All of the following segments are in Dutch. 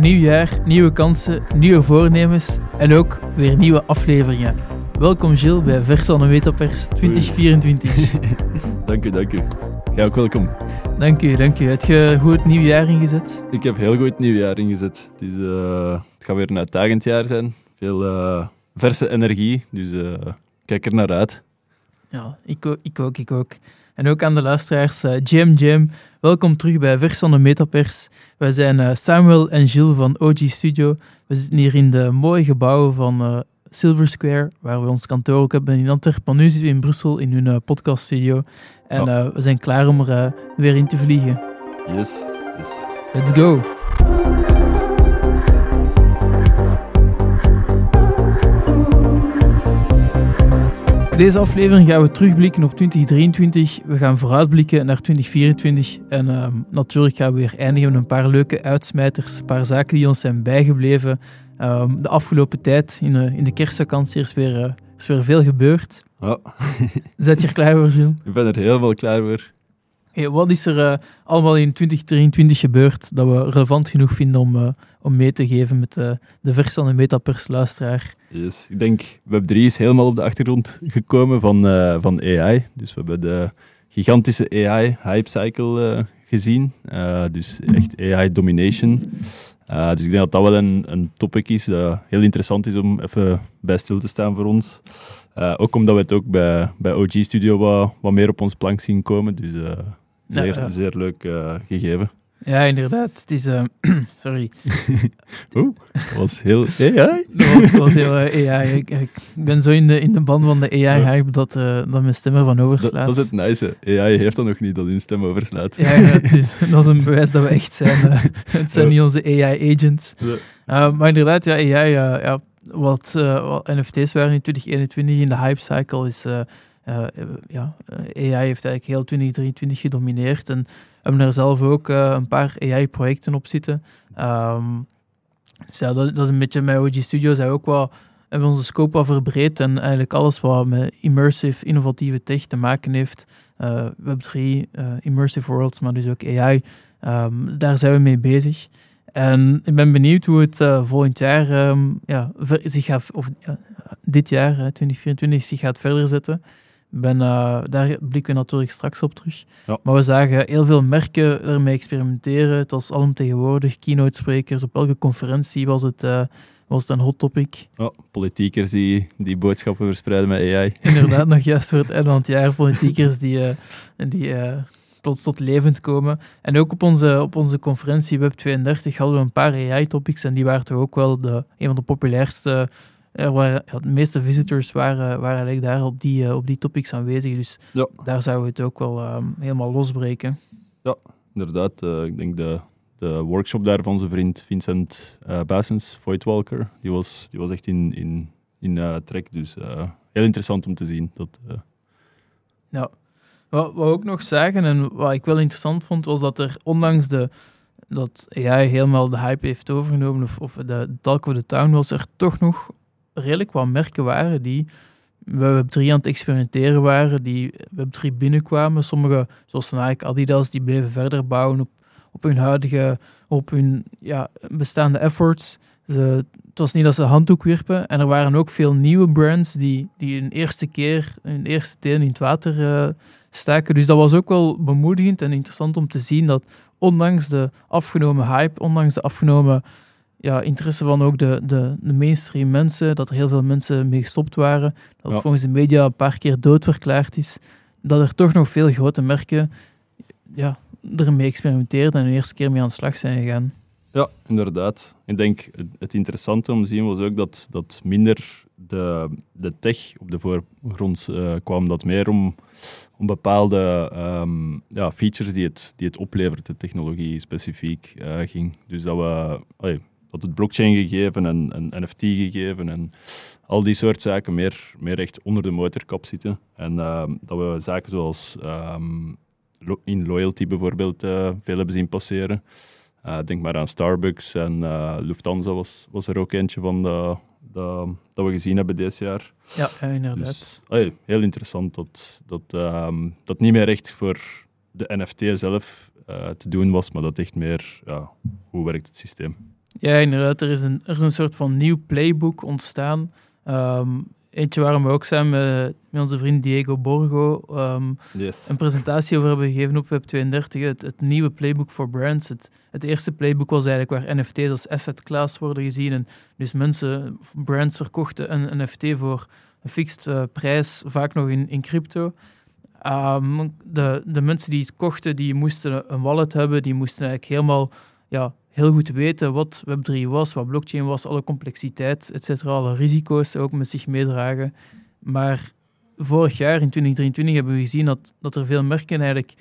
Een nieuw jaar, nieuwe kansen, nieuwe voornemens en ook weer nieuwe afleveringen. Welkom Gilles bij Vers van de Metapers 2024. dank u, dank u. Jij ook welkom. Dank u, dank u. Heb je goed het nieuwe jaar ingezet? Ik heb heel goed het nieuwe jaar ingezet. Dus, uh, het gaat weer een uitdagend jaar zijn. Veel uh, verse energie, dus uh, kijk er naar uit. Ja, ik, ik ook, ik ook. En ook aan de luisteraars, Jim Jim, welkom terug bij Vers van de Metapers. Wij zijn uh, Samuel en Gilles van OG Studio. We zitten hier in de mooie gebouwen van uh, Silver Square, waar we ons kantoor ook hebben in Antwerpen. Maar nu zitten we in Brussel in hun podcaststudio. En oh. we zijn klaar om er weer in te vliegen. Yes, yes. Let's go! Deze aflevering gaan we terugblikken op 2023. We gaan vooruitblikken naar 2024. En uh, natuurlijk gaan we weer eindigen met een paar leuke uitsmijters. Een paar zaken die ons zijn bijgebleven. Um, de afgelopen tijd, in de, in de kerstvakantie, is weer, uh, is weer veel gebeurd. Oh. Zet je er klaar voor, Gilles? Ik ben er helemaal klaar voor. Hey, wat is er uh, allemaal in 2023 gebeurd dat we relevant genoeg vinden om, om mee te geven met de vers van de Metapers luisteraar? Yes. Ik denk Web3 is helemaal op de achtergrond gekomen van, van AI. Dus we hebben de gigantische AI-hype-cycle gezien. dus echt AI-domination. dus ik denk dat dat wel een, een topic is dat heel interessant is om even bij stil te staan voor ons. ook omdat we het ook bij, bij OG Studio wat, wat meer op ons plank zien komen. Dus Zeer, ja, zeer leuk gegeven. Ja, inderdaad. Het is... Uh, sorry. Oeh, dat was heel AI. dat, was, was heel uh, AI. Ik, ik, ben zo in de, in de band van de AI-hype dat, dat mijn stem ervan overslaat. Dat, dat, is het nice. AI heeft dat nog niet, dat hun stem overslaat. ja, ja dus, dat is een bewijs dat we echt zijn. het zijn niet onze AI-agents. maar inderdaad, ja, AI... ja, wat, wat NFT's waren in 2021 in de hype-cycle is... Uh, ja, AI heeft eigenlijk heel 2023 gedomineerd. En hebben er zelf ook uh, een paar AI-projecten op zitten. Ja, dat, is een beetje met OG Studios zijn ook wel hebben onze scope wat verbreed en eigenlijk alles wat met immersive, innovatieve tech te maken heeft. Uh, Web3, immersive worlds, maar dus ook AI. Um, daar zijn we mee bezig. En ik ben benieuwd hoe het volgend jaar um, ja, zich gaat, of dit jaar, 2024, zich gaat verder zetten. Ben, uh, daar blikken we natuurlijk straks op terug. Ja. Maar we zagen heel veel merken ermee experimenteren. Het was alomtegenwoordig, keynote sprekers. Op elke conferentie was het, uh, was het een hot topic. Ja, politiekers die, die boodschappen verspreiden met AI. Inderdaad, nog juist voor het einde van het jaar. Politiekers die, uh, die plots tot levend komen. En ook op onze, op onze conferentie Web32 hadden we een paar AI-topics. En die waren toch ook wel de, een van de populairste er waren, ja, de meeste visitors waren, waren eigenlijk daar op die, uh, op die topics aanwezig. Dus ja. daar zouden we het ook wel um, helemaal losbreken. Ja, inderdaad. Uh, ik denk de, de workshop daar van zijn vriend Vincent uh, Bassens, Voigtwalker, die was, die was echt in, in, in trek. Dus heel interessant om te zien. Dat, Ja, wat, wat we ook nog zagen en wat ik wel interessant vond, was dat er ondanks de dat AI helemaal de hype heeft overgenomen, of, of de Talk of the Town, was er toch nog redelijk wat merken waren die Web3 aan het experimenteren waren, die Web3 binnenkwamen. Sommige, zoals Nike, Adidas, die bleven verder bouwen op, op hun huidige, op hun ja, bestaande efforts. Ze, het was niet dat ze de handdoek wierpen. En er waren ook veel nieuwe brands die, die hun eerste keer, hun eerste teen in het water uh, staken. Dus dat was ook wel bemoedigend en interessant om te zien dat ondanks de afgenomen hype, ondanks de afgenomen ja, interesse van ook de, de, de mainstream mensen, dat er heel veel mensen mee gestopt waren, dat het volgens de media een paar keer doodverklaard is, dat er toch nog veel grote merken ja, ermee experimenteerden en de eerste keer mee aan de slag zijn gegaan. Ja, inderdaad. Ik denk het interessante om te zien was ook dat, dat minder de, de tech op de voorgrond uh, kwam, dat meer om, om bepaalde um, ja, features die het, die het oplevert, de technologie specifiek, uh, ging. Dus dat we, dat het blockchain gegeven en, en NFT gegeven en al die soort zaken meer, meer echt onder de motorkap zitten. En um, dat we zaken zoals um, in loyalty bijvoorbeeld uh, veel hebben zien passeren. Uh, denk maar aan Starbucks en uh, Lufthansa was, was er ook eentje van de, de, dat we gezien hebben dit jaar. Ja, inderdaad. Dus, heel interessant dat dat, um, dat niet meer echt voor de NFT zelf te doen was, maar dat echt meer, ja, hoe werkt het systeem. Ja, inderdaad. Er is een, er is een soort van nieuw playbook ontstaan. Ehm, eentje waar we ook samen met, met onze vriend Diego Borgo ehm, Yes. een presentatie over hebben gegeven op Web32. Het, het nieuwe playbook voor brands. Het, het eerste playbook was eigenlijk waar NFT's als asset class worden gezien. En dus mensen, brands verkochten een NFT voor een fixed eh, prijs, vaak nog in, in crypto. Ehm, de, de mensen die het kochten, die moesten een wallet hebben. Die moesten eigenlijk helemaal ja, heel goed weten wat Web3 was, wat blockchain was, alle complexiteit, et alle risico's ook met zich meedragen. Maar vorig jaar, in 2023, hebben we gezien dat, dat er veel merken eigenlijk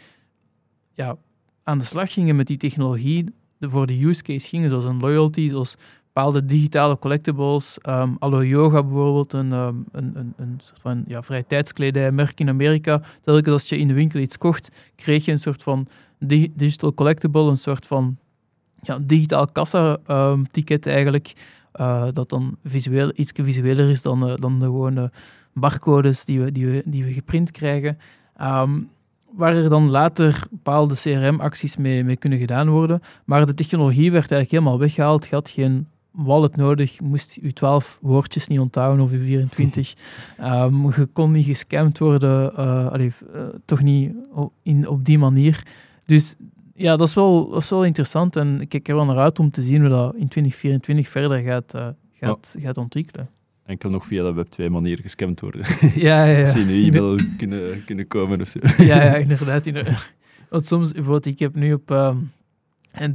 ja, aan de slag gingen met die technologie, de, voor de use case gingen, zoals een loyalty, zoals bepaalde digitale collectibles. Um, Allo Yoga bijvoorbeeld, een, um, een, een, een soort van ja, vrije tijdskledijmerk in Amerika. Telkens als je in de winkel iets kocht, kreeg je een soort van di digital collectible, een soort van ja, digitaal kassa-ticket eigenlijk. Uh, dat dan visueel, iets visueler is dan, uh, dan de gewone barcodes die we, die we, die we geprint krijgen. Um, waar er dan later bepaalde CRM-acties mee, mee kunnen gedaan worden. Maar de technologie werd eigenlijk helemaal weggehaald. Je had geen wallet nodig, moest je 12 woordjes niet onthouden of je 24. um, je kon niet gescamd worden, uh, allee, uh, toch niet in, op die manier. Dus ja, dat is, wel, dat is wel interessant en ik kijk er wel naar uit om te zien hoe dat in 2024 verder gaat, uh, gaat, ja. gaat ontwikkelen. Enkel nog via de Web 2 manier gescamd worden. Ja, ja, ja. Als je nu e-mail kunnen, kunnen komen of zo. Ja, ja inderdaad, inderdaad. Want soms, bijvoorbeeld, ik heb nu op um,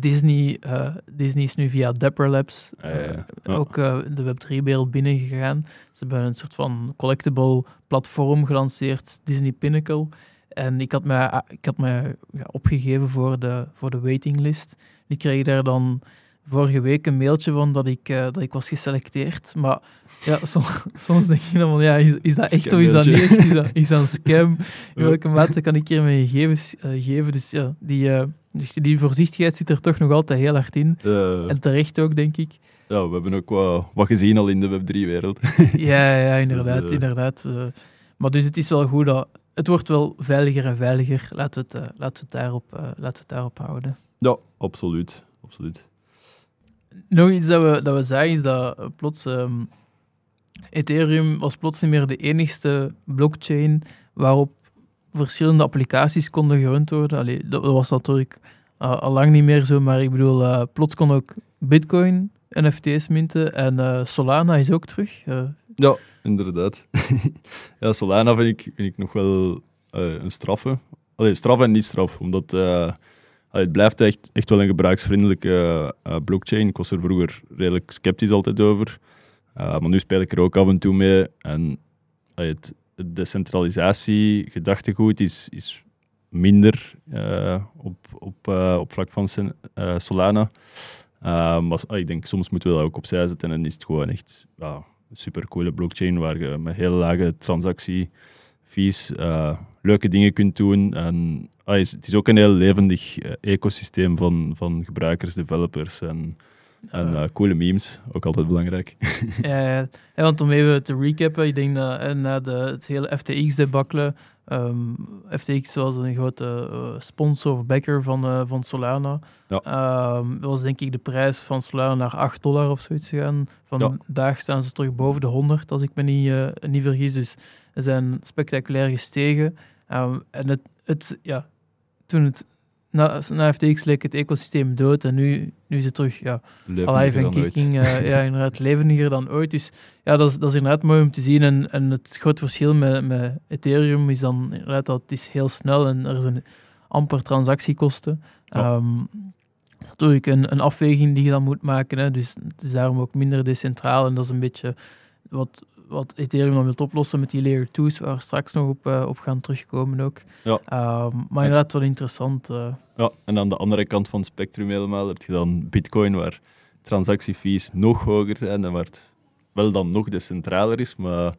Disney, uh, Disney is nu via Dapper Labs uh, Ah, ja, ja. ook uh, de Web3-wereld binnengegaan. Ze hebben een soort van collectible platform gelanceerd, Disney Pinnacle. En ik had me, ik had me ja, opgegeven voor de, voor de waitinglist. Ik kreeg daar dan vorige week een mailtje van dat ik, uh, dat ik was geselecteerd. Maar ja, soms, soms denk je dan van, ja, is, is dat echt of is dat niet echt? Is dat, is dat een scam? In welke mate kan ik hier mijn gegevens uh, geven? Dus ja, die, uh, dus die voorzichtigheid zit er toch nog altijd heel hard in. en terecht ook, denk ik. Ja, we hebben ook wat, wat gezien al in de Web3-wereld. ja, ja, inderdaad, inderdaad. maar dus het is wel goed dat... Het wordt wel veiliger en veiliger. Laten we het, laten we het, daarop, laten we het daarop houden. Ja, absoluut. absoluut. Nog iets dat we, dat we zagen is dat plots um, Ethereum was plots niet meer de enigste blockchain waarop verschillende applicaties konden gerund worden. Allee, dat was natuurlijk uh, al lang niet meer zo, maar ik bedoel, uh, plots kon ook Bitcoin NFT's minten en uh, Solana is ook terug. Ja, inderdaad. ja, Solana vind ik, vind ik nog wel een straffe. Allee, straf en niet straf, omdat het blijft echt, echt wel een gebruiksvriendelijke uh, blockchain. Ik was er vroeger redelijk sceptisch altijd over. Uh, maar nu speel ik er ook af en toe mee. En uh, het, decentralisatie gedachtegoed is, is minder op, op, op vlak van Solana. maar ik denk, soms moeten we dat ook opzij zetten. En is het gewoon echt een super coole blockchain waar je met hele lage transactie fees leuke dingen kunt doen. En ah, het is ook een heel levendig uh, ecosysteem van, van gebruikers, developers en, en uh, coole memes. Ook altijd belangrijk. ja, want om even te recappen, ik denk dat na de, het hele FTX-debakkelen, um, FTX was een grote uh, sponsor of backer van, uh, van Solana. Ja. Um, was denk ik de prijs van Solana naar 8 dollar of zoiets gegaan. Vandaag ja. staan ze terug boven de 100, als ik me niet, niet vergis. Dus ze zijn spectaculair gestegen. Um, en het, het, ja, toen het na, na FTX leek het ecosysteem dood en nu, nu is het terug ja, alive en kicking. Uh, ja, inderdaad, levendiger dan ooit. Dus ja, dat is, dat is inderdaad mooi om te zien. En, en het grote verschil met, met Ethereum is dan inderdaad dat het is heel snel en er zijn amper transactiekosten. Ja. Um, natuurlijk een, een afweging die je dan moet maken. Hè. Dus het is daarom ook minder decentraal en dat is een beetje wat, wat Ethereum dan wil oplossen met die layer 2's, waar we straks nog op, uh, op gaan terugkomen ook. Ja. Um, maar inderdaad wel interessant. Uh. Ja, en aan de andere kant van het spectrum helemaal heb je dan Bitcoin, waar transactiefees nog hoger zijn en waar het wel dan nog decentraler is, maar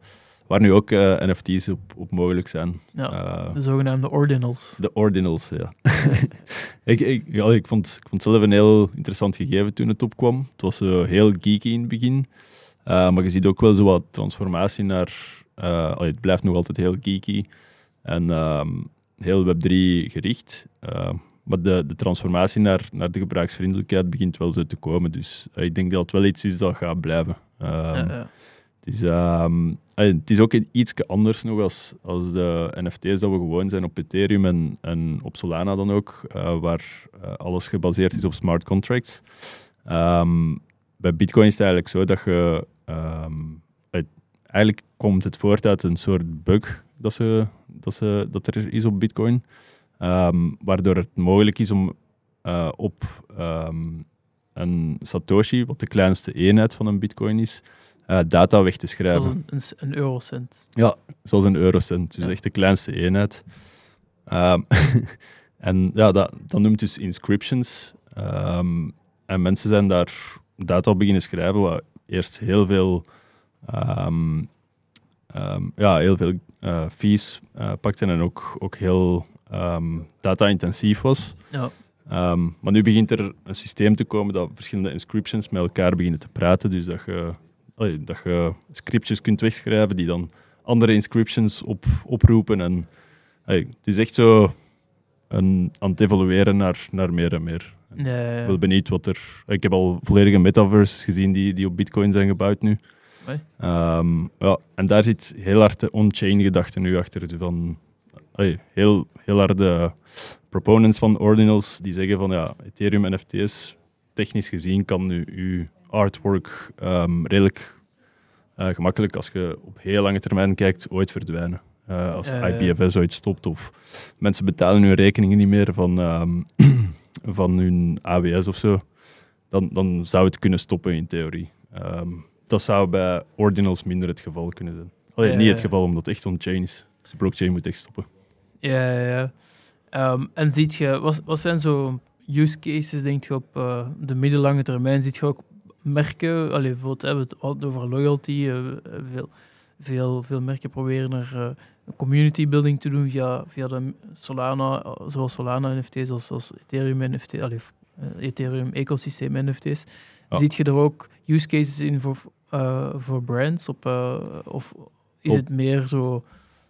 waar nu ook uh, NFT's op, op mogelijk zijn. Ja, de zogenaamde ordinals. De ordinals, ja. ik, ik, ja, ik, vond, ik vond het zelf een heel interessant gegeven toen het opkwam. Het was heel geeky in het begin. Uh, maar je ziet ook wel zo wat transformatie naar. Uh, allee, het blijft nog altijd heel geeky en um, heel Web3 gericht. Uh, maar de, de transformatie naar, naar de gebruiksvriendelijkheid begint wel zo te komen. Dus eh, ik denk dat het wel iets is dat gaat blijven. Ehm, Ja, ja. het, is, ehm, eh, het is ook iets anders nog als, als de NFT's dat we gewoon zijn op Ethereum en, en op Solana dan ook, eh, waar eh, alles gebaseerd is op smart contracts. Ehm, bij Bitcoin is het eigenlijk zo dat je. Ehm, het- eigenlijk komt het voort uit een soort bug dat, ze, dat, ze, dat er is op Bitcoin. Ehm, waardoor het mogelijk is om eh, op ehm, een Satoshi, wat de kleinste eenheid van een Bitcoin is, eh, data weg te schrijven. Zoals een, een, een eurocent. Zoals een eurocent, dus Ja. echt de kleinste eenheid. En ja, dat, dat noemt dus inscriptions. En mensen zijn daar data op beginnen schrijven, wat eerst heel veel, ehm, ehm, ja, heel veel eh, fees eh, pakte en ook, ook heel ehm, data-intensief was. Ja. Maar nu begint er een systeem te komen dat verschillende inscriptions met elkaar beginnen te praten. Dus dat je, allee, dat je scriptjes kunt wegschrijven die dan andere inscriptions op, oproepen. En, allee, het is echt zo een, aan het evolueren naar, naar meer en meer. Ja, ja, Ik ben benieuwd wat er... Ik heb al volledige metaverses gezien die, die op Bitcoin zijn gebouwd nu. Ehm, ja, en daar zit heel hard de on-chain gedachte nu achter. Van, allee, heel, heel harde proponents van ordinals die zeggen van ja, Ethereum NFT's, technisch gezien kan nu uw artwork ehm, redelijk eh, gemakkelijk, als je op heel lange termijn kijkt, ooit verdwijnen. Eh, als ja. IPFS ooit stopt of mensen betalen hun rekeningen niet meer van, ehm, van hun AWS of zo, dan, dan zou het kunnen stoppen in theorie. Ehm, dat zou bij ordinals minder het geval kunnen zijn. Allee, Ja, niet het geval omdat het echt on-chain is. Dus de blockchain moet echt stoppen. Ja, ja, ja. Ehm, en ziet je, wat, wat zijn zo use cases, denk je, op eh, de middellange termijn? Ziet je ook merken, allee, bijvoorbeeld hebben we het over loyalty, eh, veel, veel, veel merken proberen er eh, community building te doen via, via de Solana, zoals Solana NFT's, als, als Ethereum NFT, allee, eh, Ethereum ecosysteem NFT's. Ja. Ziet je er ook use cases in voor, eh, voor brands? Op, eh, of is Op- het meer zo,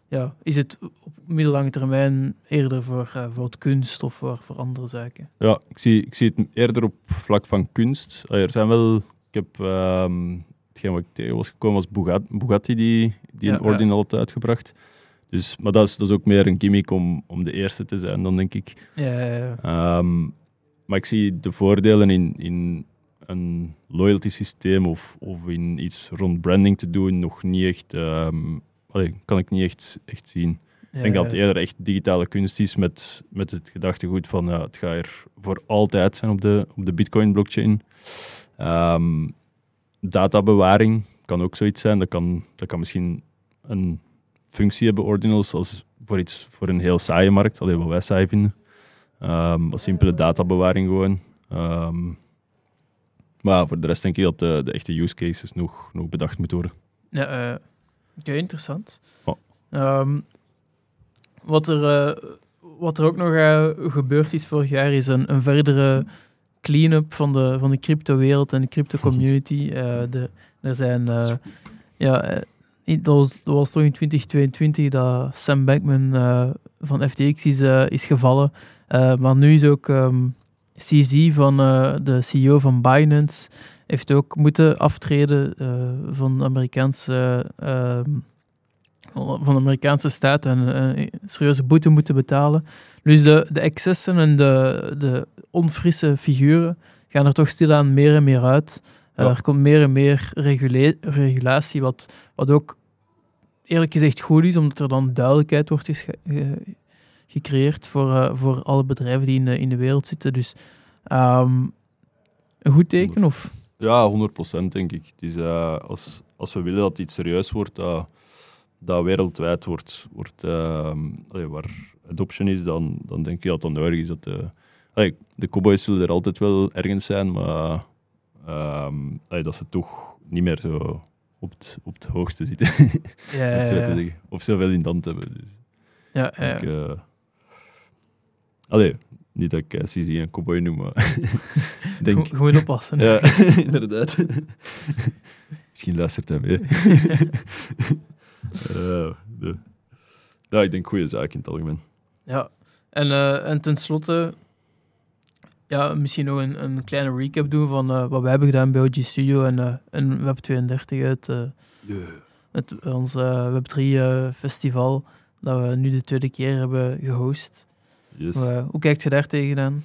ja, is het op middellange termijn eerder voor, voor het kunst of voor, voor andere zaken? Ja, ik zie, ik zie het eerder op vlak van kunst. Er zijn wel... Ik heb... ehm hetgeen wat ik tegen was gekomen was Bugatti, die, die Ja, een ja. ordinal had uitgebracht. Dus, maar dat is, dat is ook meer een gimmick om, om de eerste te zijn, dan denk ik. Ja, ja, ja. Ehm, maar ik zie de voordelen in, in een loyalty systeem of, of in iets rond branding te doen nog niet echt... allee, kan ik niet echt, echt zien. Ik denk dat het eerder echt digitale kunst is met, met het gedachtegoed van ja, het gaat er voor altijd zijn op de, op de Bitcoin-blockchain. Ehm, databewaring kan ook zoiets zijn. Dat kan, dat kan misschien een functie hebben, ordinals, als voor, iets, voor een heel saaie markt, alleen wat wij saai vinden. Ehm als simpele databewaring gewoon. Ehm, maar voor de rest denk ik dat de, de echte use cases nog, nog bedacht moeten worden. Ja, oké, interessant. Ehm, wat, er, eh, wat er ook nog eh, gebeurd is vorig jaar, is een, een verdere clean-up van de, van de crypto-wereld en de crypto-community. Er zijn... ja, dat, was, dat toch in 2022 dat Sam Bankman eh, van FTX is, eh, is gevallen. Eh, maar nu is ook ehm, CZ van de CEO van Binance heeft ook moeten aftreden van de Amerikaanse, ehm, van de Amerikaanse staat en serieuze boete moeten betalen. Dus de, de excessen en de, de onfrisse figuren gaan er toch stilaan meer en meer uit. Eh, Ja. Er komt meer en meer regula- regulatie, wat, wat ook eerlijk gezegd goed is, omdat er dan duidelijkheid wordt ge- gecreëerd voor, eh, voor alle bedrijven die in de, in de wereld zitten. Dus ehm, een goed teken? Of? Ja, 100% denk ik. Het is, eh, als, als we willen dat iets serieus wordt, dat, dat wereldwijd wordt, wordt ehm, allee, waar adoption is, dan, dan denk ik dat dat nodig is. Dat de, allee, de cowboys zullen er altijd wel ergens zijn, maar ehm, dat ze toch niet meer zo op het, op het hoogste zitten, Ja, ja, of zoveel in de hand hebben. Dus, ja, ja. ik, eh, allee, niet dat ik uh, CZ een cowboy noem, maar denk, Go- oppassen. ja, inderdaad. Misschien luistert hij mee. Eh, de- ja, ik denk goede zaak in het algemeen. Ja, en, eh, en tenslotte, ja, misschien nog een, een kleine recap doen van uh, wat wij hebben gedaan bij OG Studio en, uh, en Web32 uit uh, yeah. het, ons Web3 festival dat we nu de tweede keer hebben gehost. Yes. hoe kijkt je daar tegenaan?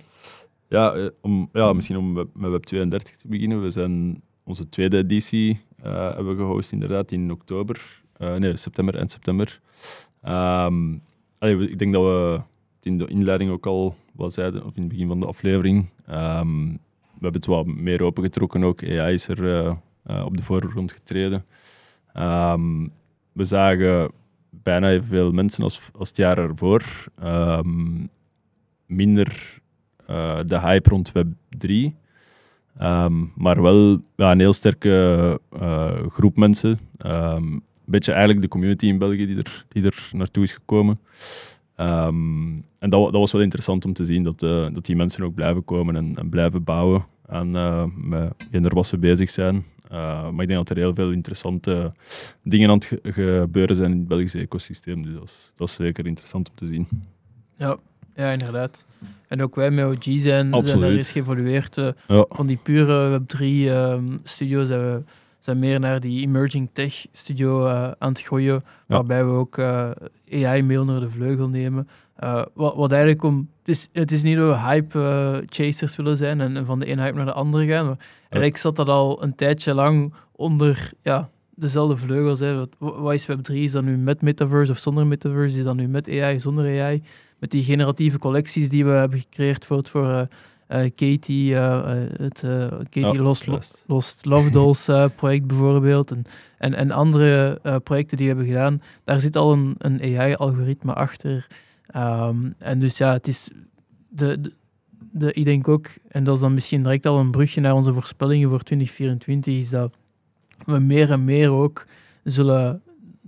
Ja, om, ja, misschien om met Web32 te beginnen. We zijn onze tweede editie hebben gehost inderdaad in oktober. nee, september en september. Um, allee, ik denk dat we in de inleiding ook al wat zeiden, of in het begin van de aflevering. Um, we hebben het wat meer opengetrokken ook. AI is er uh, uh, op de voorgrond getreden. Um, we zagen bijna evenveel mensen als, als het jaar ervoor. Um, minder uh, de hype rond Web 3. maar wel ja, een heel sterke groep mensen. een beetje eigenlijk de community in België die er, die er naartoe is gekomen. Um, en dat, dat, was wel interessant om te zien, dat, uh, dat die mensen ook blijven komen en, en blijven bouwen aan uh, met ze bezig zijn. Uh, maar ik denk dat er heel veel interessante dingen aan het gebeuren zijn in het Belgische ecosysteem. Dus dat is, dat is, zeker interessant om te zien. Ja, ja inderdaad. En ook wij met OG zijn, zijn er is geëvolueerd. Ja. Van die pure Web3-studio's ehm, um, zijn meer naar die emerging tech studio uh, aan het gooien, waarbij we ook uh, AI mee onder de vleugel nemen. Uh, wat, wat, eigenlijk om... Het is, het is niet dat we hype chasers willen zijn en, van de ene hype naar de andere gaan. Maar eigenlijk zat dat al een tijdje lang onder ja, dezelfde vleugels. Hè. Wat, wat is Web3? Is dat nu met metaverse of zonder metaverse? Is dat nu met AI, zonder AI? Met die generatieve collecties die we hebben gecreëerd voor, voor uh, Katie, uh, het Katie oh, Lost, Lost, Love Dolls project bijvoorbeeld. En, en, en andere projecten die we hebben gedaan. Daar zit al een, een AI-algoritme achter. Um, en dus ja, het is. De, de, de, ik denk ook, en dat is dan misschien direct al een brugje naar onze voorspellingen voor 2024, is dat we meer en meer ook zullen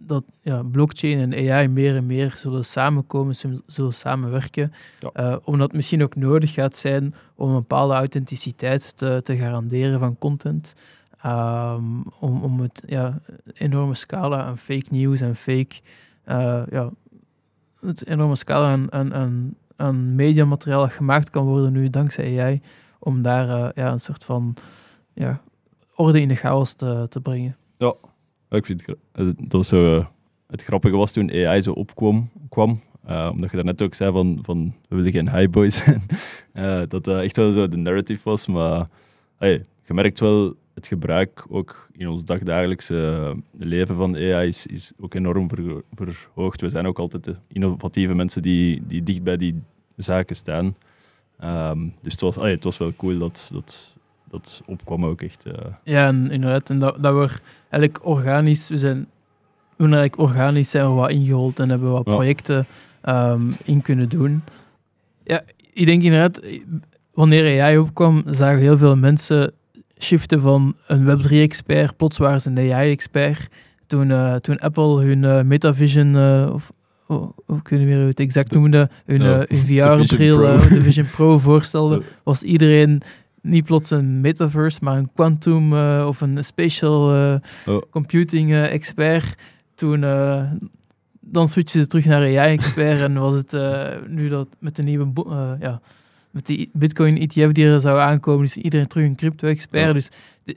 dat ja, blockchain en AI meer en meer zullen samenkomen, zullen samenwerken. Ja. omdat het misschien ook nodig gaat zijn om een bepaalde authenticiteit te, te garanderen van content. Um, om, om het ja, enorme scala aan fake news en fake, uh, ja, het enorme scala aan, aan, aan, aan mediamateriaal dat gemaakt kan worden nu dankzij AI, om daar uh, ja, een soort van ja, orde in de chaos te, te brengen. Ja, ik vind het, dat was zo, het grappige was toen AI zo opkwam, kwam, uh, omdat je daarnet ook zei van, van we willen geen high boys zijn. dat dat echt wel zo de narrative was. Maar hey, je merkt wel het gebruik ook in ons dagdagelijkse leven van AI is, is ook enorm verhoogd. We zijn ook altijd de innovatieve mensen die, die dicht bij die zaken staan. Um, dus het was, hey, het was wel cool dat, dat, dat opkwam ook echt. Uh... Ja, en inderdaad. En dat, dat we eigenlijk organisch, we zijn we eigenlijk organisch zijn we wat ingehold en hebben we wat projecten um, in kunnen doen. Ja, ik denk inderdaad, wanneer AI opkwam, zagen heel veel mensen shiften van een Web3-expert, plots waren ze een AI-expert. Toen, uh, toen Apple hun uh, Metavision, uh, of oh, hoe kunnen we het exact noemen, hun, hun VR-bril, de Vision Pro voorstelde, was iedereen niet plots een metaverse, maar een quantum of een spatial oh. computing expert. Toen dan switchen ze terug naar AI-expert en was het nu dat met de nieuwe ja, met die Bitcoin ETF die er zou aankomen, is iedereen terug een crypto-expert. Dus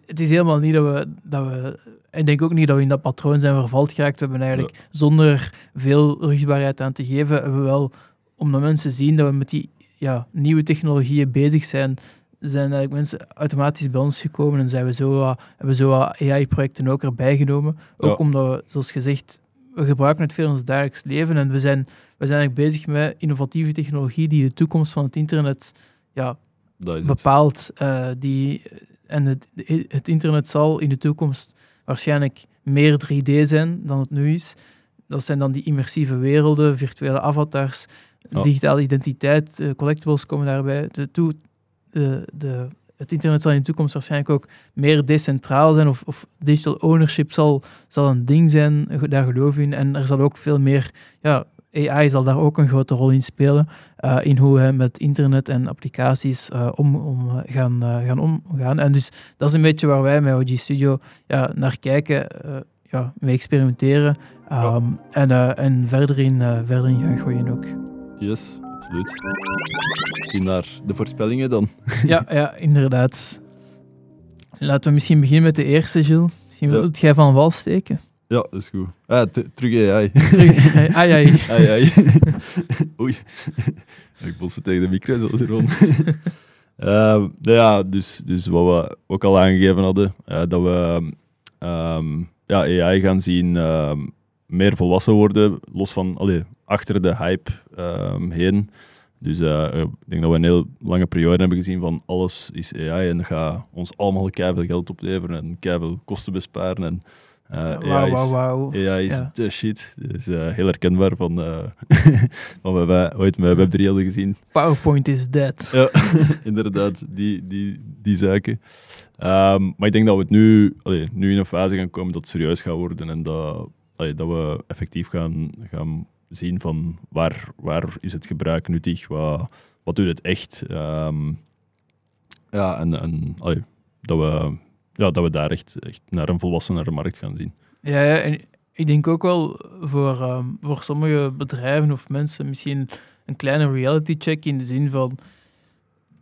het is helemaal niet dat we, dat we. Ik denk ook niet dat we in dat patroon zijn vervald geraakt. We hebben eigenlijk zonder veel rugbaarheid aan te geven, hebben we wel, omdat mensen zien dat we met die ja, nieuwe technologieën bezig zijn, zijn eigenlijk mensen automatisch bij ons gekomen en zijn we zo, uh, hebben zo AI-projecten ook erbij genomen. Ook omdat we, zoals gezegd, we gebruiken het veel in ons dagelijks leven en we zijn, we zijn eigenlijk bezig met innovatieve technologie die de toekomst van het internet ja, bepaalt. Uh, die, en het, het internet zal in de toekomst waarschijnlijk meer 3D zijn dan het nu is. Dat zijn dan die immersieve werelden, virtuele avatars, digitale identiteit, uh, collectibles komen daarbij. De, de, de het internet zal in de toekomst waarschijnlijk ook meer decentraal zijn of, of digital ownership zal, zal een ding zijn, daar geloof ik in. En er zal ook veel meer, ja, AI zal daar ook een grote rol in spelen, uh, in hoe we met internet en applicaties uh, om, om, uh, gaan, gaan omgaan. En dus dat is een beetje waar wij met OG Studio ja, naar kijken, ja, mee experimenteren um, en, en verder, in, verder in gaan gooien ook. Yes, absoluut. Misschien naar de voorspellingen dan. Ja, ja, inderdaad. Laten we misschien beginnen met de eerste, Gilles. Misschien Ja. wilt jij van wal steken? Ja, dat is goed. Ah, terug AI. Terug. ai, ai. ai, ai. Oei. Ik botste tegen de micro, zoals Ron. Ehm, nou ja, dus, dus wat we ook al aangegeven hadden, eh, dat we ehm, ja, AI gaan zien ehm, meer volwassen worden, los van allee, achter de hype ehm, heen. Dus eh, ik denk dat we een heel lange periode hebben gezien van alles is AI en dat gaat ons allemaal keiveel geld opleveren en keiveel kosten besparen. En, eh, AI Wauw, is- wauw, wauw. AI is Ja. de shit. Dus eh, heel herkenbaar van eh, wat we ooit met Web3 hadden gezien. PowerPoint is dead. Ja, inderdaad, die, die, die zaken. Ehm, maar ik denk dat we het nu, allee, nu in een fase gaan komen dat het serieus gaat worden en dat, dat we effectief gaan, gaan zien van waar, waar is het gebruik nuttig, wat, wat doet het echt. Ehm, ja, en, en dat, we, ja, dat we daar echt, echt naar een volwassenere markt gaan zien. Ja, ja, en ik denk ook wel voor, ehm, voor sommige bedrijven of mensen misschien een kleine reality check in de zin van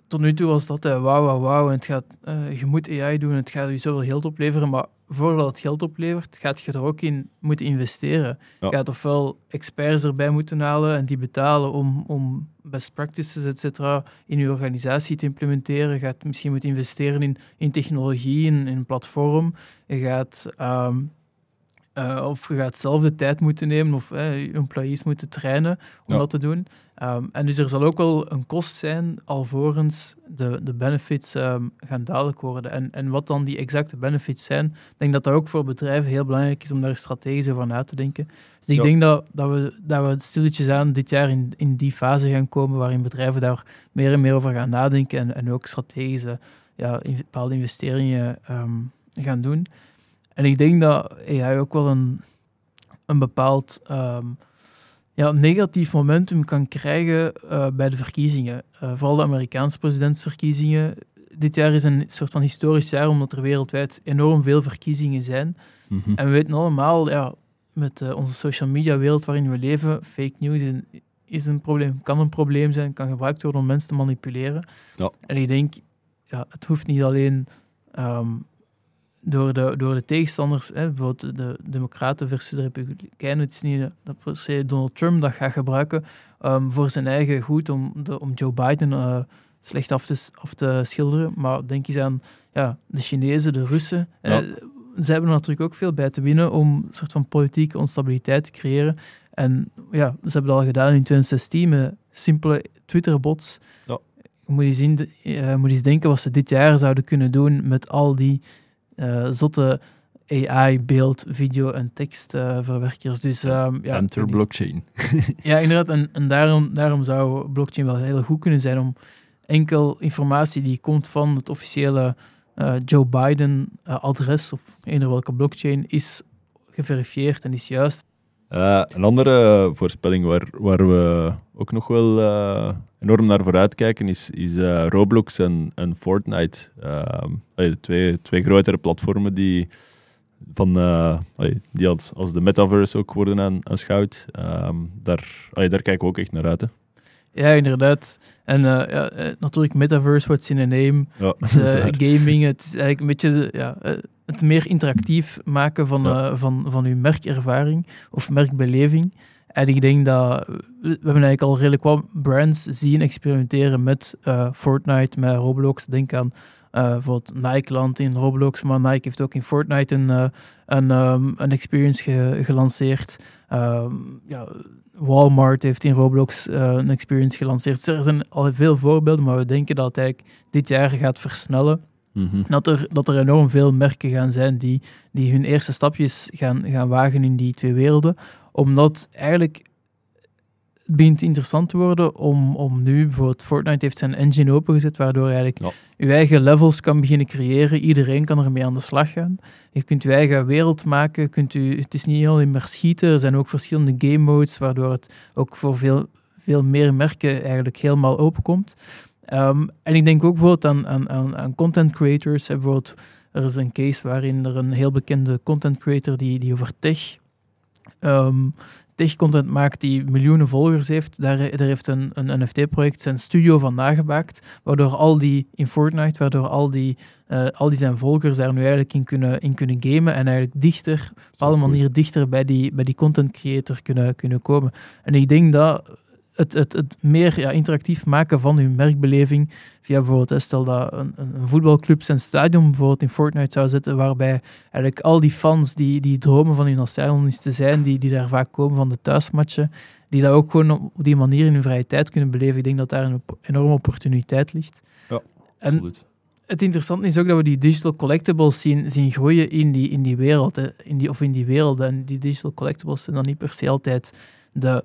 tot nu toe was dat eh, wauw, wauw, wauw, en het gaat, eh, je moet AI doen, het gaat je zoveel geld opleveren, maar voordat het geld oplevert, gaat je er ook in moeten investeren. Ja. Je gaat ofwel experts erbij moeten halen en die betalen om, om best practices, et cetera, in je organisatie te implementeren. Je gaat misschien moeten investeren in, in technologie, in, in een platform. Je gaat... eh, of je gaat zelf de tijd moeten nemen of eh, employees moeten trainen om Ja. dat te doen. Ehm, en dus er zal ook wel een kost zijn alvorens de, de benefits ehm, gaan duidelijk worden. En, en wat dan die exacte benefits zijn, ik denk dat dat ook voor bedrijven heel belangrijk is om daar strategisch over na te denken. Dus ik Ja. denk dat, dat, we, dat we stilletjes aan dit jaar in, in die fase gaan komen waarin bedrijven daar meer en meer over gaan nadenken en, en ook strategische ja, in- bepaalde investeringen ehm, gaan doen. En ik denk dat AI ook wel een, een bepaald ja, negatief momentum kan krijgen eh, bij de verkiezingen. Eh, vooral de Amerikaanse presidentsverkiezingen. Dit jaar is een soort van historisch jaar, omdat er wereldwijd enorm veel verkiezingen zijn. Mhm. En we weten allemaal, ja, met eh, onze social media wereld waarin we leven, fake news is een, is een probleem, kan een probleem zijn, kan gebruikt worden om mensen te manipuleren. Ja. En ik denk, ja, het hoeft niet alleen ehm, door, de, door de tegenstanders, hè, bijvoorbeeld de Democraten versus de Republikeinen, het is niet eh, dat per se Donald Trump dat gaat gebruiken ehm, voor zijn eigen goed om, de, om Joe Biden eh, slecht af te, s- af te schilderen. Maar denk eens aan ja, de Chinezen, de Russen. Ja. Eh, zij hebben er natuurlijk ook veel bij te winnen om een soort van politieke onstabiliteit te creëren. En ja, ze hebben dat al gedaan in 2016 met simpele Twitter-bots. Ja. Je moet eens, zien, je moet eens denken wat ze dit jaar zouden kunnen doen met al die eh, zotte AI, beeld, video en tekstverwerkers. dus ehm, ja, Enter ik weet blockchain. ja, inderdaad. En, en daarom, daarom zou blockchain wel heel goed kunnen zijn om enkel informatie die komt van het officiële eh, Joe Biden-adres op eender welke blockchain is geverifieerd en is juist. Eh, een andere voorspelling waar, waar we ook nog wel eh, enorm naar vooruit kijken is, is eh, Roblox en, en Fortnite. Ehm, twee, twee grotere platformen die, van, die als, als de metaverse ook worden aan- aanschouwd. Ehm, daar, daar kijken we ook echt naar uit. Ja, inderdaad. En eh, ja, eh, natuurlijk, metaverse, what's in a name. Ja, Het, gaming, het is eigenlijk een beetje ja, eh, het meer interactief maken van, Ja. van, van uw merkervaring of merkbeleving. En ik denk dat we we hebben eigenlijk al redelijk wat brands zien experimenteren met Fortnite, met Roblox. Denk aan bijvoorbeeld Nikeland in Roblox, maar Nike heeft ook in Fortnite een, een, ehm, een experience ge- gelanceerd. Ehm, ja, Walmart heeft in Roblox eh, een experience gelanceerd. Dus er zijn al veel voorbeelden, maar we denken dat het eigenlijk dit jaar gaat versnellen. Mhm. Dat er, dat er enorm veel merken gaan zijn die, die hun eerste stapjes gaan, gaan wagen in die twee werelden. Omdat eigenlijk het begint interessant te worden om, om nu, bijvoorbeeld Fortnite heeft zijn engine opengezet, waardoor je eigenlijk Ja. je eigen levels kan beginnen creëren. Iedereen kan ermee aan de slag gaan. Je kunt je eigen wereld maken. Kunt u, het is niet alleen maar schieten, er zijn ook verschillende game modes, waardoor het ook voor veel, veel meer merken eigenlijk helemaal openkomt. Ehm, en ik denk ook bijvoorbeeld aan, aan, aan, aan content creators. Hè, Bijvoorbeeld, er is een case waarin er een heel bekende content creator die, die over tech, ehm, tech-content maakt die miljoenen volgers heeft, daar, daar heeft een, een NFT-project zijn studio van nagemaakt, waardoor al die, in Fortnite, waardoor al die, uh, al die zijn volgers daar nu eigenlijk in kunnen, in kunnen gamen en eigenlijk dichter, op een bepaalde manier dichter bij die, bij die content creator kunnen, kunnen komen. En ik denk dat het, het, het meer ja, interactief maken van hun merkbeleving. Via bijvoorbeeld, stel dat een, een voetbalclub zijn stadion bijvoorbeeld in Fortnite zou zetten, waarbij eigenlijk al die fans die, die dromen van in een stadion is te zijn, die, die daar vaak komen van de thuismatchen, die dat ook gewoon op die manier in hun vrije tijd kunnen beleven. Ik denk dat daar een enorme opportuniteit ligt. Ja, en absoluut. Het interessante is ook dat we die digital collectibles zien, zien groeien in die, in die wereld, in die, of in die werelden. En die digital collectibles zijn dan niet per se altijd de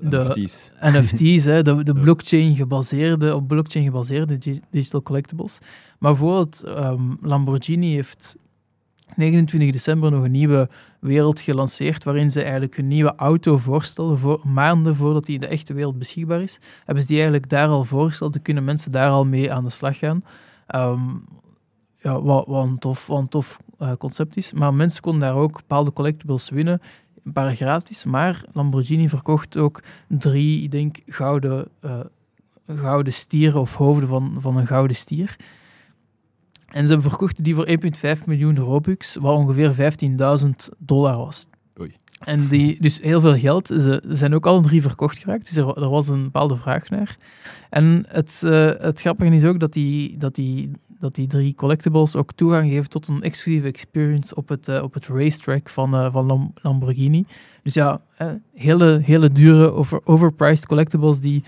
de NFT's, NFT's hè, de, de blockchain gebaseerde, op blockchain gebaseerde digital collectibles. Maar bijvoorbeeld um, Lamborghini heeft 29 december nog een nieuwe wereld gelanceerd, waarin ze eigenlijk hun nieuwe auto voorstellen, voor, maanden voordat die in de echte wereld beschikbaar is. Hebben ze die eigenlijk daar al voorgesteld, dan kunnen mensen daar al mee aan de slag gaan. Um, ja, wat, wat, een tof, wat een tof uh, concept is. Maar mensen konden daar ook bepaalde collectibles winnen een paar gratis, maar Lamborghini verkocht ook drie, ik denk, gouden, uh, gouden stieren of hoofden van, van een gouden stier. En ze verkochten die voor 1,5 miljoen Robux, wat ongeveer 15.000 dollar was. Oei. En die, dus heel veel geld. Ze zijn ook alle drie verkocht geraakt, dus er, er was een bepaalde vraag naar. En het, uh, het grappige is ook dat die, dat die dat die drie collectibles ook toegang geven tot een exclusieve experience op het, uh, op het racetrack van, uh, van Lamborghini. Dus ja, hele, hele dure, over, overpriced collectibles die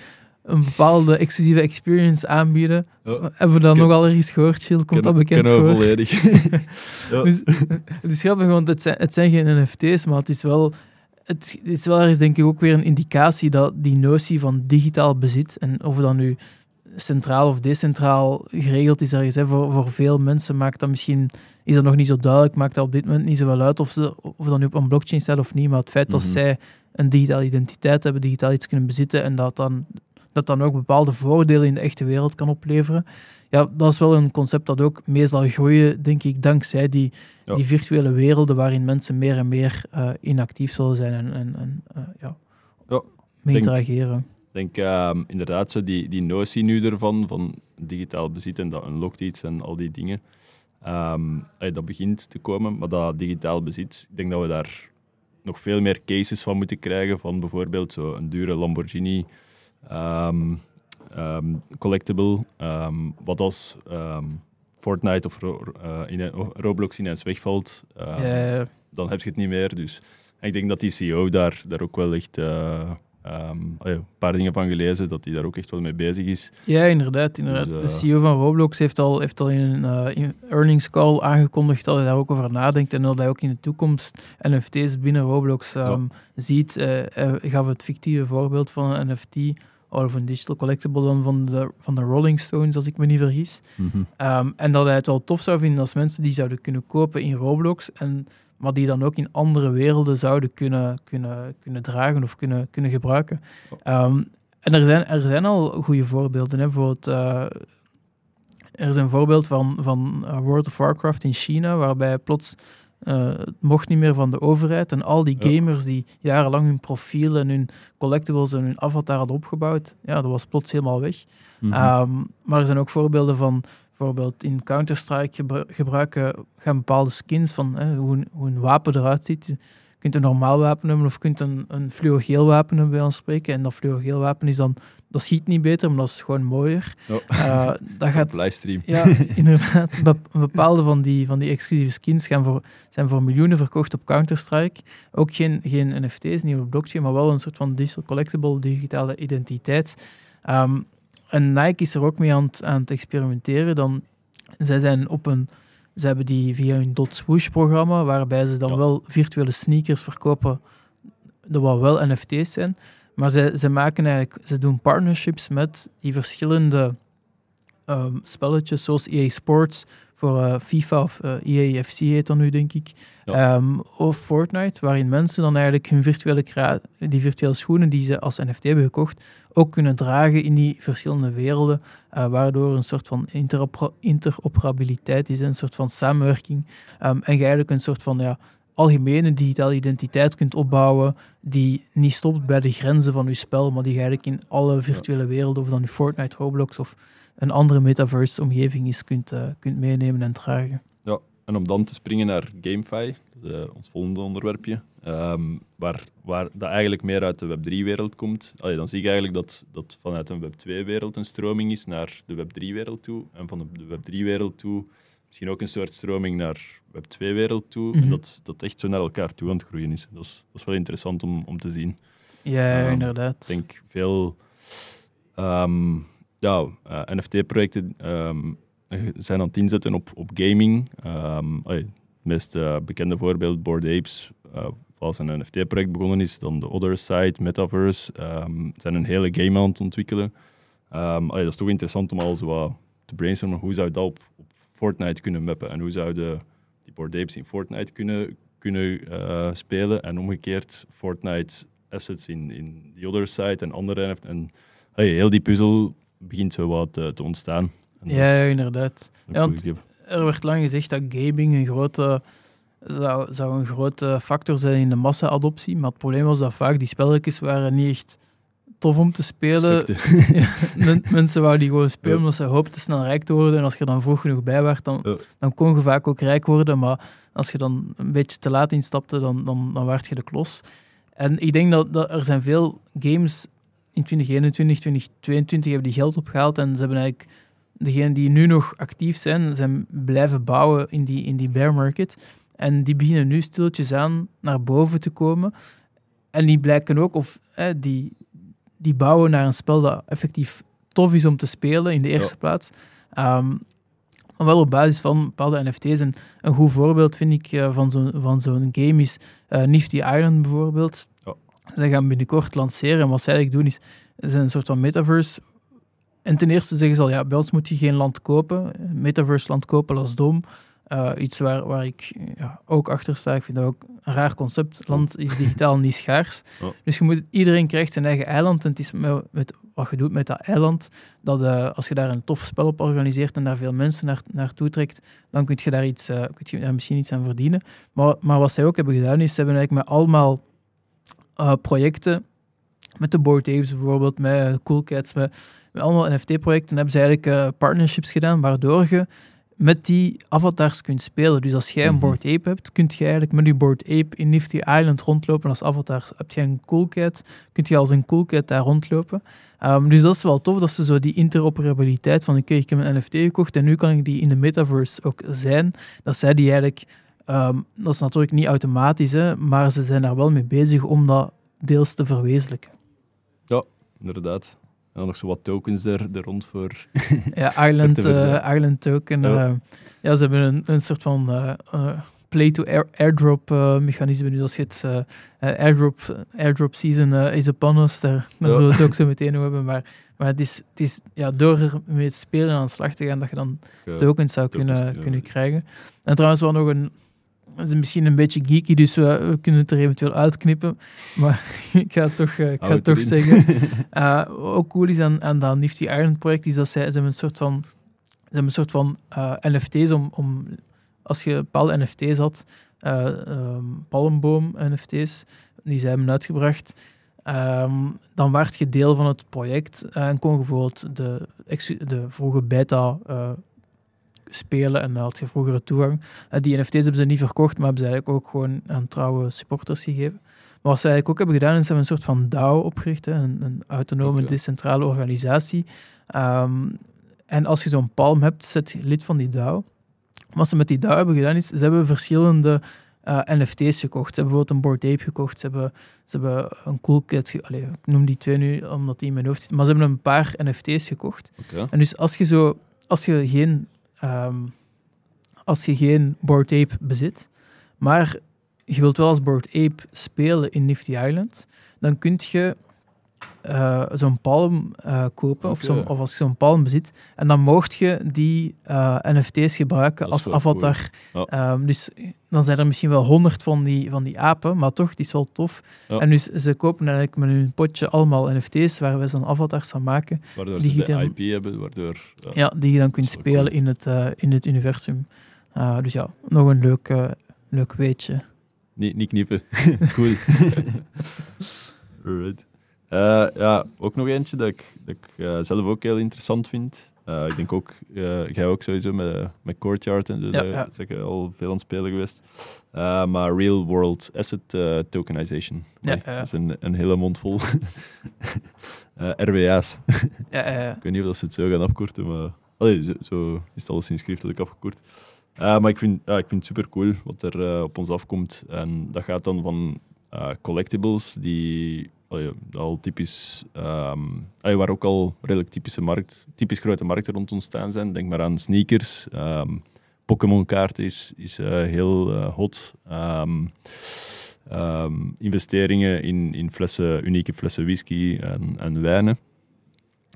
een bepaalde exclusieve experience aanbieden. Hebben we dat nog al eens gehoord, Chill? Komt dat bekend voor? volledig. ja. dus, het is grappig, want het zijn, het zijn geen NFT's, maar het is wel... Het, het is wel ergens, denk ik, ook weer een indicatie dat die notie van digitaal bezit, en of dat nu centraal of decentraal geregeld is ergens. Hè. Voor, voor veel mensen maakt dat misschien, is dat nog niet zo duidelijk, maakt dat op dit moment niet zo wel uit of ze of dat nu op een blockchain staat of niet. Maar het feit dat mhm. zij een digitale identiteit hebben, digitaal iets kunnen bezitten en dat dan, dat dan ook bepaalde voordelen in de echte wereld kan opleveren. Ja, dat is wel een concept dat ook meestal groeien, denk ik, dankzij die, die virtuele werelden waarin mensen meer en meer uh, inactief zullen zijn en, en, en uh, ja, ja, mee interageren denk uh, inderdaad zo die, die notie nu ervan, van digitaal bezit en dat unlockt iets en al die dingen. Um, dat begint te komen, maar dat digitaal bezit, ik denk dat we daar nog veel meer cases van moeten krijgen, van bijvoorbeeld zo een dure Lamborghini um, um, collectible, wat als Fortnite of uh, in, Roblox ineens wegvalt, dan heb je het niet meer. Dus ik denk dat die CEO daar, daar ook wel echt... Um, een paar dingen van gelezen, dat hij daar ook echt wel mee bezig is. Ja, inderdaad. inderdaad. Dus, de CEO van Roblox heeft al, heeft al in een uh, in earnings call aangekondigd dat hij daar ook over nadenkt en dat hij ook in de toekomst NFT's binnen Roblox um, ziet. Uh, hij gaf het fictieve voorbeeld van een NFT of een digital collectible dan van de, van de Rolling Stones, als ik me niet vergis. Mm -hmm. um, en dat hij het wel tof zou vinden als mensen die zouden kunnen kopen in Roblox en maar die dan ook in andere werelden zouden kunnen, kunnen, kunnen dragen of kunnen, kunnen gebruiken. Um, en er zijn, er zijn al goede voorbeelden. Hè. Bijvoorbeeld, uh, er is een voorbeeld van, van eh, World of Warcraft in China, waarbij plots uh, het mocht niet meer van de overheid. En al die gamers die jarenlang hun profielen en hun collectibles en hun avatar hadden opgebouwd, ja, dat was plots helemaal weg. Mm -hmm. um, maar er zijn ook voorbeelden van bijvoorbeeld in Counter-Strike gebruiken, gaan bepaalde skins van hè, hoe, hoe, een wapen eruit ziet. Je kunt een normaal wapen hebben of je kunt een, een fluogeel wapen hebben bij ons spreken. En dat fluogeel wapen is dan, dat schiet niet beter, maar dat is gewoon mooier. Oh. Uh, dat gaat, livestream. Ja, inderdaad. Bepaalde van die, van die exclusieve skins gaan voor, zijn voor miljoenen verkocht op Counter-Strike. Ook geen, geen NFT's, niet op blockchain, maar wel een soort van digital collectible, digitale identiteit. Um, en Nike is er ook mee aan het, aan het experimenteren. Dan, zij zijn op een, ze hebben die via hun Dot Swoosh programma, waarbij ze dan wel virtuele sneakers verkopen, dat wat wel NFT's zijn. Maar ze, ze maken eigenlijk, ze doen partnerships met die verschillende um, spelletjes, zoals EA Sports, voor uh, FIFA of uh, eh, EAFC heet dat nu, denk ik. Um, of Fortnite, waarin mensen dan eigenlijk hun virtuele, die virtuele schoenen die ze als NFT hebben gekocht, ook kunnen dragen in die verschillende werelden, uh, waardoor een soort van interoperabiliteit is, een soort van samenwerking. Um, en je eigenlijk een soort van ja, algemene digitale identiteit kunt opbouwen die niet stopt bij de grenzen van je spel, maar die je eigenlijk in alle virtuele werelden, of dan Fortnite, Roblox of een andere metaverse-omgeving is, kunt, uh, kunt meenemen en dragen. Ja, en om dan te springen naar GameFi, uh, ons volgende onderwerpje, um, waar, waar dat eigenlijk meer uit de Web3-wereld komt. Allee, dan zie je eigenlijk dat, dat vanuit een Web2-wereld een stroming is naar de Web3-wereld toe. En van de Web3-wereld toe misschien ook een soort stroming naar Web2-wereld toe. En mhm. dat dat echt zo naar elkaar toe aan het groeien is. Dat is, dat is wel interessant om, om te zien. Ja, um, inderdaad. Ik denk veel um, ja, uh, NFT-projecten zijn aan het inzetten op, op gaming. het meest uh, bekende voorbeeld, Bored Apes, uh, als een NFT-project begonnen is, dan de Other Side, Metaverse, zijn een hele game aan het ontwikkelen. dat is toch interessant om al zo wat te brainstormen. Hoe zou dat op, op Fortnite kunnen mappen en hoe zouden die board apes in Fortnite kunnen, kunnen uh, spelen en omgekeerd Fortnite assets in, in the other side en andere. En hey, heel die puzzel begint zo wat te, te ontstaan. ja, inderdaad. Ja, er werd lang gezegd dat gaming een grote, zou, zou een grote factor zijn in de massa-adoptie, maar het probleem was dat vaak die spelletjes waren niet echt tof om te spelen. ja, mensen wouden die gewoon spelen omdat ze hoopten snel rijk te worden. En als je dan vroeg genoeg bij werd, dan, dan kon je vaak ook rijk worden. Maar als je dan een beetje te laat instapte, dan, dan, dan werd je de klos. En ik denk dat, dat er zijn veel games in 2021, 2022 hebben die geld opgehaald. En ze hebben eigenlijk, degenen die nu nog actief zijn, zijn blijven bouwen in die, in die bear market. En die beginnen nu stilletjes aan naar boven te komen. En die blijken ook, of die, die bouwen naar een spel dat effectief tof is om te spelen in de eerste plaats. Um, maar wel op basis van bepaalde NFT's. En een goed voorbeeld vind ik uh, van zo'n van zo'n game is uh, Nifty Island bijvoorbeeld. Ja. Ze gaan binnenkort lanceren en wat zij eigenlijk doen is, is een soort van metaverse. En ten eerste zeggen ze al, ja, bij ons moet je geen land kopen. Metaverse land kopen, dat is dom. Uh, iets waar, waar ik ja, ook achter sta. Ik vind dat ook een raar concept. Land is digitaal niet schaars. Dus je moet, iedereen krijgt zijn eigen eiland. En het is met, met wat je doet met dat eiland, dat uh, als je daar een tof spel op organiseert en daar veel mensen naar, naartoe trekt, dan kun je daar, iets, uh, kun je daar misschien iets aan verdienen. Maar, maar wat zij ook hebben gedaan, is ze hebben eigenlijk met allemaal projecten, met de Board Apes bijvoorbeeld, met Cool Cats, met, met allemaal NFT-projecten, hebben ze eigenlijk partnerships gedaan, waardoor je met die avatars kunt spelen. Dus als jij een mhm. Board Ape hebt, kun je eigenlijk met die Board Ape in Nifty Island rondlopen als avatar. Heb je een Cool Cat, kun je als een Cool Cat daar rondlopen. Um, dus dat is wel tof, dat ze zo die interoperabiliteit van oké, ik heb een NFT gekocht en nu kan ik die in de metaverse ook zijn. Dat zij die eigenlijk, um, dat is natuurlijk niet automatisch, hè, maar ze zijn daar wel mee bezig om dat deels te verwezenlijken. Ja, inderdaad. Dan nog zo wat tokens er, er rond voor. Ja, Ireland, uh, Ireland token. Ja. Uh, ja, ze hebben een, een soort van uh, play-to-airdrop mechanisme. Dus als je het airdrop, airdrop season is upon us, daar, dan zullen we het ook zo meteen hebben. Maar, maar het is, het is ja, door ermee te spelen aan de slag te gaan, dat je dan tokens zou kunnen, kunnen krijgen. En trouwens wel nog een dat is misschien een beetje geeky, dus we, kunnen het er eventueel uitknippen. Maar ik ga het toch, uh, ik ga het toch zeggen. Uh, ook cool is aan, aan dat Nifty Iron project, is dat zij, ze hebben een soort van, ze hebben een soort van uh, eh, NFT's om, om, als je bepaalde NFT's had, um, palmboom NFT's, die zij hebben uitgebracht, um, dan werd je deel van het project en kon je bijvoorbeeld de, de vroege beta spelen en dan had je vroegere toegang. Uh, die NFT's hebben ze niet verkocht, maar hebben ze eigenlijk ook gewoon aan trouwe supporters gegeven. Maar wat ze eigenlijk ook hebben gedaan, is ze hebben een soort van DAO opgericht, hè, een, een autonome, decentrale organisatie. Ehm, en als je zo'n palm hebt, zet je lid van die DAO. Wat ze met die DAO hebben gedaan, is ze hebben verschillende uh, eh, NFT's gekocht. Ze hebben bijvoorbeeld een Bored Ape gekocht, ze hebben, ze hebben een Cool Cat, ik noem die twee nu omdat die in mijn hoofd zitten, maar ze hebben een paar NFT's gekocht. En dus als je, zo, als je geen Ehm, als je geen Board Ape bezit, maar je wilt wel als Board Ape spelen in Nifty Island, dan kun je uh, zo'n palm uh, kopen, of, zo, of, als je zo'n palm bezit, en dan mocht je die uh, NFT's gebruiken als avatar. Ja. Um, dus dan zijn er misschien wel honderd van die, van die apen, maar toch, die is wel tof. Ja. En dus ze kopen eigenlijk met hun potje allemaal NFT's waar we zo'n avatars van maken. Waardoor die ze de dan, IP hebben, waardoor... Ja, die je dan kunt spelen cool. in, het, in het universum. dus ja, nog een leuk, leuk weetje. niet, niet knippen. cool. Alright. Eh, ja, ook nog eentje dat ik, dat ik eh, zelf ook heel interessant vind. Eh, ik denk ook, jij ook sowieso met, met Courtyard en zo, Ja, ja. zeg al veel aan het spelen geweest. Maar Real World Asset Tokenization. Ja. Dat is een, een hele mond vol. RWA's. Ik weet niet of ze het zo gaan afkorten, maar allee, zo, zo is het alleszins schriftelijk afgekort. Maar ik vind, ja, ik vind het super cool wat er op ons afkomt. En dat gaat dan van collectibles, die al typisch, ehm, waar ook al redelijk typische markt, typisch grote markten rond ontstaan zijn. Denk maar aan sneakers. ehm Pokémon kaarten is, is eh, heel eh, hot. Ehm, investeringen in, in flessen, unieke flessen whisky en, en wijnen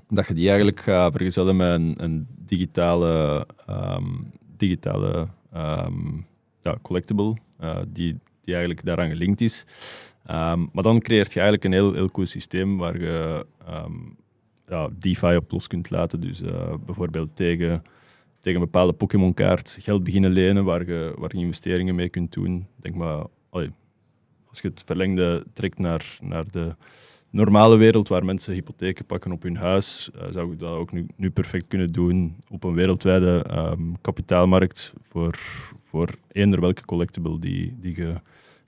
dat je die eigenlijk gaat vergezellen met een, een digitale, digitale ja, collectible, eh, die, die eigenlijk daaraan gelinkt is. Ehm, maar dan creëert je eigenlijk een heel, heel cool systeem waar je ehm, ja, DeFi op los kunt laten. Dus eh, bijvoorbeeld tegen, tegen een bepaalde Pokémon-kaart geld beginnen lenen waar je, waar je investeringen mee kunt doen. Denk maar, als je het verlengde trekt naar, naar de normale wereld waar mensen hypotheken pakken op hun huis, eh, zou ik dat ook nu, nu perfect kunnen doen op een wereldwijde ehm, kapitaalmarkt voor, voor eender welke collectible die, die je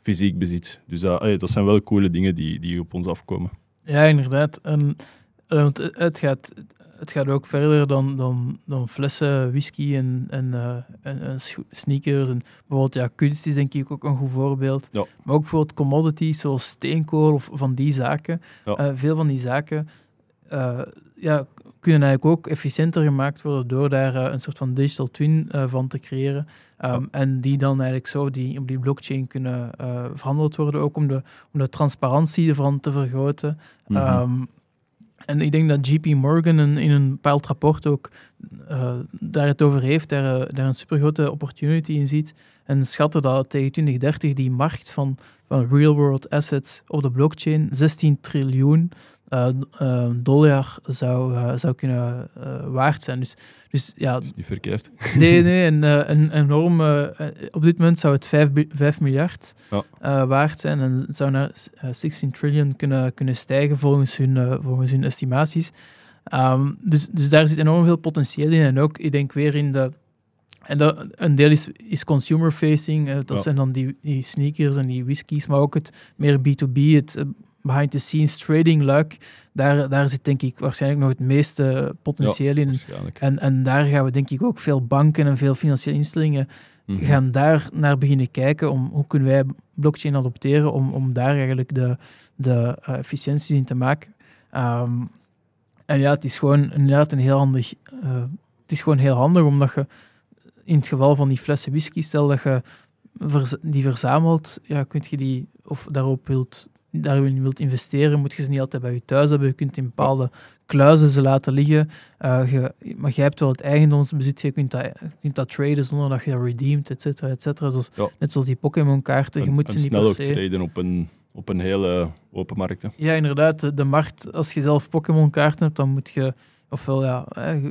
fysiek bezit. Dus dat, allee, dat zijn wel coole dingen die, die op ons afkomen. Ja, inderdaad. En, eh, want het- gaat, het gaat ook verder dan, dan, dan flessen whisky en, en, eh, en, sneakers. En bijvoorbeeld, ja, kunst is denk ik ook een goed voorbeeld. Ja. Maar ook bijvoorbeeld commodities zoals steenkool of van die zaken. Ja. Eh, veel van die zaken eh, ja, kunnen eigenlijk ook efficiënter gemaakt worden door daar eh, een soort van digital twin eh, van te creëren. Ehm, En die dan eigenlijk zo die, op die blockchain kunnen eh, verhandeld worden, ook om de, om de transparantie ervan te vergroten. Mhm. Ehm, en ik denk dat JP Morgan in, in een bepaald rapport ook eh, daar het over heeft, daar, eh, daar een supergrote opportunity in ziet. En schatten dat tegen 2030 die markt van, van real-world assets op de blockchain 16 triljoen eh, dollar zou, eh, zou kunnen waard zijn. Dus, dus ja, is niet verkeerd. Nee, nee, een, een enorm. eh, op dit moment zou het 5, 5 miljard Ja. waard zijn en het zou naar eh, 16 trillion kunnen, kunnen stijgen volgens hun, volgens hun estimaties. Ehm, dus, dus daar zit enorm veel potentieel in. En ook, ik denk weer in de. En dat, een deel is, is consumer facing, dat Ja. zijn dan die, die sneakers en die whiskies, maar ook het meer B2B, het eh, behind the scenes trading luik. Daar, daar zit denk ik waarschijnlijk nog het meeste potentieel in. En, en daar gaan we denk ik ook veel banken en veel financiële instellingen Mhm. gaan daar naar beginnen kijken om hoe kunnen wij blockchain adopteren om, om daar eigenlijk de, de eh, efficiënties in te maken. Ehm, en ja, het is gewoon inderdaad een heel handig. eh, het is gewoon heel handig omdat je in het geval van die flessen whisky, stel dat je die verzamelt, ja, kunt je die of daarop wilt daarin wilt investeren, moet je ze niet altijd bij je thuis hebben. Je kunt in bepaalde kluizen ze laten liggen. Eh, je, maar jij hebt wel het eigendomsbezit, je kunt dat, je kunt dat traden zonder dat je dat redeemt, et cetera, et cetera. Zoals, Ja. Net zoals die Pokémon-kaarten, je moet ze niet snel ook se... treden op een, op een hele open markt. hè. Ja, inderdaad. De, de markt, als je zelf Pokémon-kaarten hebt, dan moet je... Ofwel, ja, eh,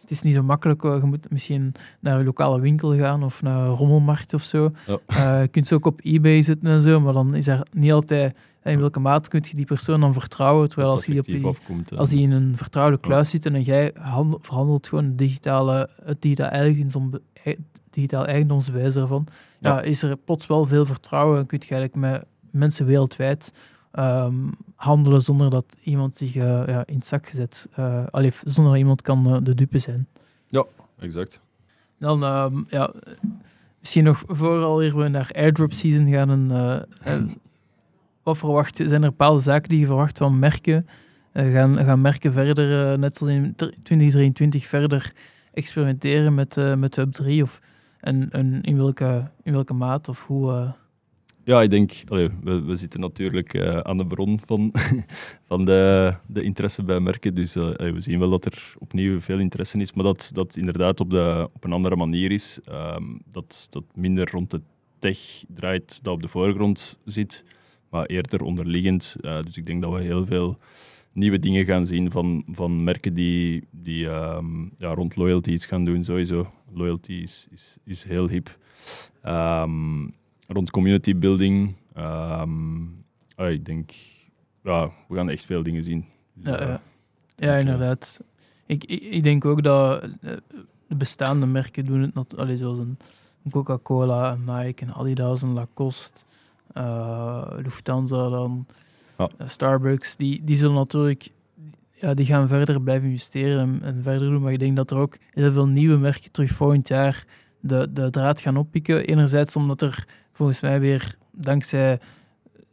het is niet zo makkelijk. Je moet misschien naar een lokale winkel gaan of naar een rommelmarkt of zo. Ja. Eh, je kunt ze ook op eBay zetten en zo, maar dan is er niet altijd... In welke mate kun je die persoon dan vertrouwen? Terwijl als die, op die, afkomt. als die in een vertrouwde kluis zit en jij handel- verhandelt gewoon het digitale, het digitaal, eigendom, eh, digitaal eigendomsbewijs ervan, ja. Ja. is er plots wel veel vertrouwen en kun je eigenlijk met mensen wereldwijd ehm, handelen zonder dat iemand zich eh, ja, in het zak gezet, eh allee, zonder dat iemand kan eh, de dupe zijn. Exact. Dan, ehm, ja, misschien nog vooral hier we naar airdrop season gaan. En, wat verwacht? Zijn er bepaalde zaken die je verwacht van merken? Eh, gaan, gaan merken verder, eh, net zoals in ter- 2023, verder experimenteren met, eh, met Web3? Of, en in, welke, in welke maat of hoe? Ja, ik denk, we, we zitten natuurlijk aan de bron van, van de, de interesse bij merken. Dus we zien wel dat er opnieuw veel interesse is, maar dat dat inderdaad op, de, op een andere manier is. Ehm, dat, dat minder rond de tech draait, dat op de voorgrond zit, maar eerder onderliggend. Eh, dus ik denk dat we heel veel nieuwe dingen gaan zien van, van merken die, die ehm, ja, rond loyalty iets gaan doen. Sowieso, loyalty is, is, is heel hip. Ehm, rond community building. Ehm, ah, ik denk, ja, we gaan echt veel dingen zien. Dus, Ja, eh, ja. ja inderdaad. Ik, ik, ik denk ook dat eh, de bestaande merken doen het, nat- allee, zoals een Coca-Cola, een Nike, een Adidas, een Lacoste, eh, Lufthansa, dan Ja. eh, Starbucks, die, die zullen natuurlijk ja, die gaan verder blijven investeren en, en verder doen. Maar ik denk dat er ook heel veel nieuwe merken terug volgend jaar de, de draad gaan oppikken. Enerzijds omdat er volgens mij weer dankzij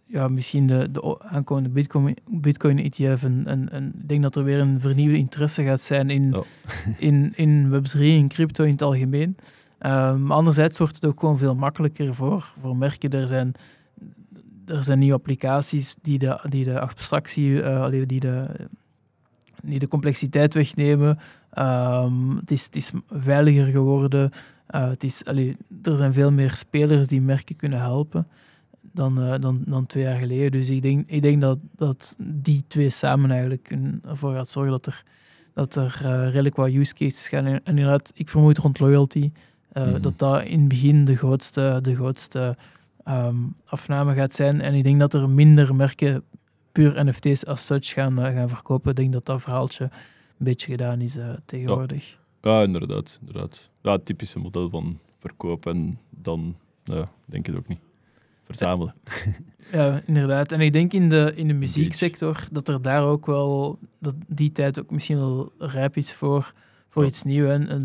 ja, misschien de, de aankomende Bitcoin, Bitcoin ETF en, en, en ik denk dat er weer een vernieuwde interesse gaat zijn in, in, in Web3 en crypto in het algemeen. Maar anderzijds wordt het ook gewoon veel makkelijker voor, voor merken. Er zijn, er zijn nieuwe applicaties die de, die de abstractie, allee, die, de, die de complexiteit wegnemen. Ehm, het, is, het is veiliger geworden. Eh, het is, allee, er zijn veel meer spelers die merken kunnen helpen dan, eh, dan, dan twee jaar geleden. Dus ik denk, ik denk dat, dat die twee samen eigenlijk ervoor gaat zorgen dat er, dat er redelijk wat use cases gaan. En inderdaad, ik vermoed rond loyalty Mhm. dat dat in het begin de grootste, de grootste ehm, afname gaat zijn. En ik denk dat er minder merken puur NFT's als such gaan, eh, gaan verkopen. Ik denk dat dat verhaaltje een beetje gedaan is eh, tegenwoordig. Ja, inderdaad. inderdaad. Ja, het typische model van verkopen en dan, ja, denk ik het ook niet. Verzamelen. Ja, inderdaad. En ik denk in de, in de muzieksector dat er daar ook wel, dat die tijd ook misschien wel rijp is voor, voor Ja. iets nieuws. En eh,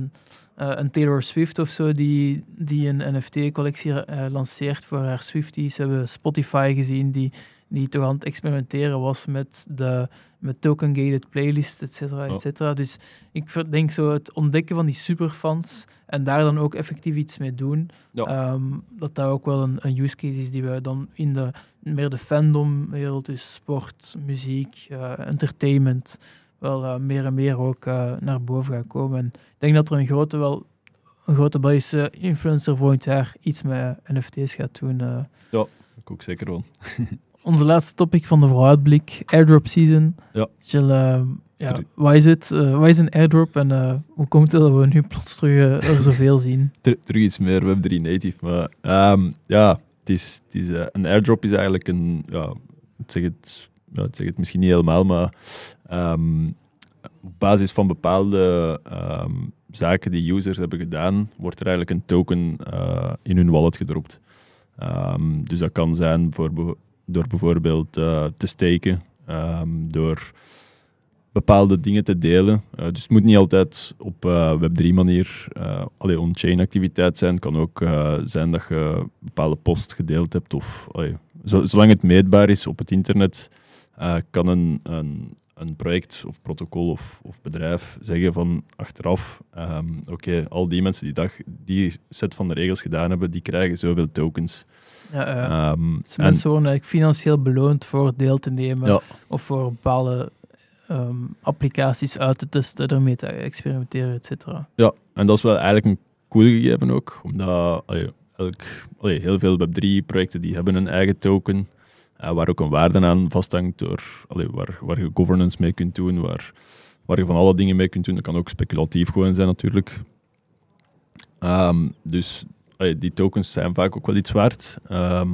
een Taylor Swift of zo, die, die een NFT-collectie eh, lanceert voor haar Swifties. We hebben Spotify gezien, die, die toch aan het experimenteren was met de met token-gated playlist, et cetera, et cetera. Dus ik denk zo het ontdekken van die superfans en daar dan ook effectief iets mee doen, Ja. Ehm, dat dat ook wel een, een use case is die we dan in de meer de fandom-wereld, dus sport, muziek, eh, entertainment, wel eh, meer en meer ook eh, naar boven gaan komen. En ik denk dat er een grote, wel, een grote Belgische influencer volgend jaar iets met NFT's gaat doen. eh. Ik ook zeker wel. Onze laatste topic van de vooruitblik, airdrop season. Ja. Jill, eh, ja, wat is het? Eh, wat is een airdrop en eh, hoe komt het dat we nu plots terug eh, er zoveel zien? Ter- terug iets meer Web3 native. Maar ehm, ja, het is, het is, eh, een airdrop is eigenlijk een. Ja, zeg het, ik zeg het misschien niet helemaal, maar ehm, op basis van bepaalde ehm, zaken die users hebben gedaan, wordt er eigenlijk een token eh, in hun wallet gedropt. Ehm, dus dat kan zijn door bijvoorbeeld eh, te steken, door bepaalde dingen te delen. Eh, dus het moet niet altijd op eh, Web3-manier uh, on-chain activiteit zijn. Het kan ook zijn dat je bepaalde post gedeeld hebt. Of, allee, zo- zolang het meetbaar is op het internet, eh, kan een, een, een project of protocol of, of bedrijf zeggen van achteraf, ehm, oké, al die mensen die dag, die set van de regels gedaan hebben, die krijgen zoveel tokens. Ja, dus en- mensen worden eigenlijk financieel beloond voor deel te nemen Ja. of voor bepaalde ehm, applicaties uit te testen, ermee te experimenteren, et cetera. Ja, en dat is wel eigenlijk een cool gegeven ook, omdat allee, elk, allee, heel veel Web3-projecten die hebben een eigen token, eh, waar ook een waarde aan vasthangt, door, waar, waar je governance mee kunt doen, waar, waar je van alle dingen mee kunt doen. Dat kan ook speculatief gewoon zijn natuurlijk. Ehm, dus die tokens zijn vaak ook wel iets waard. Ehm,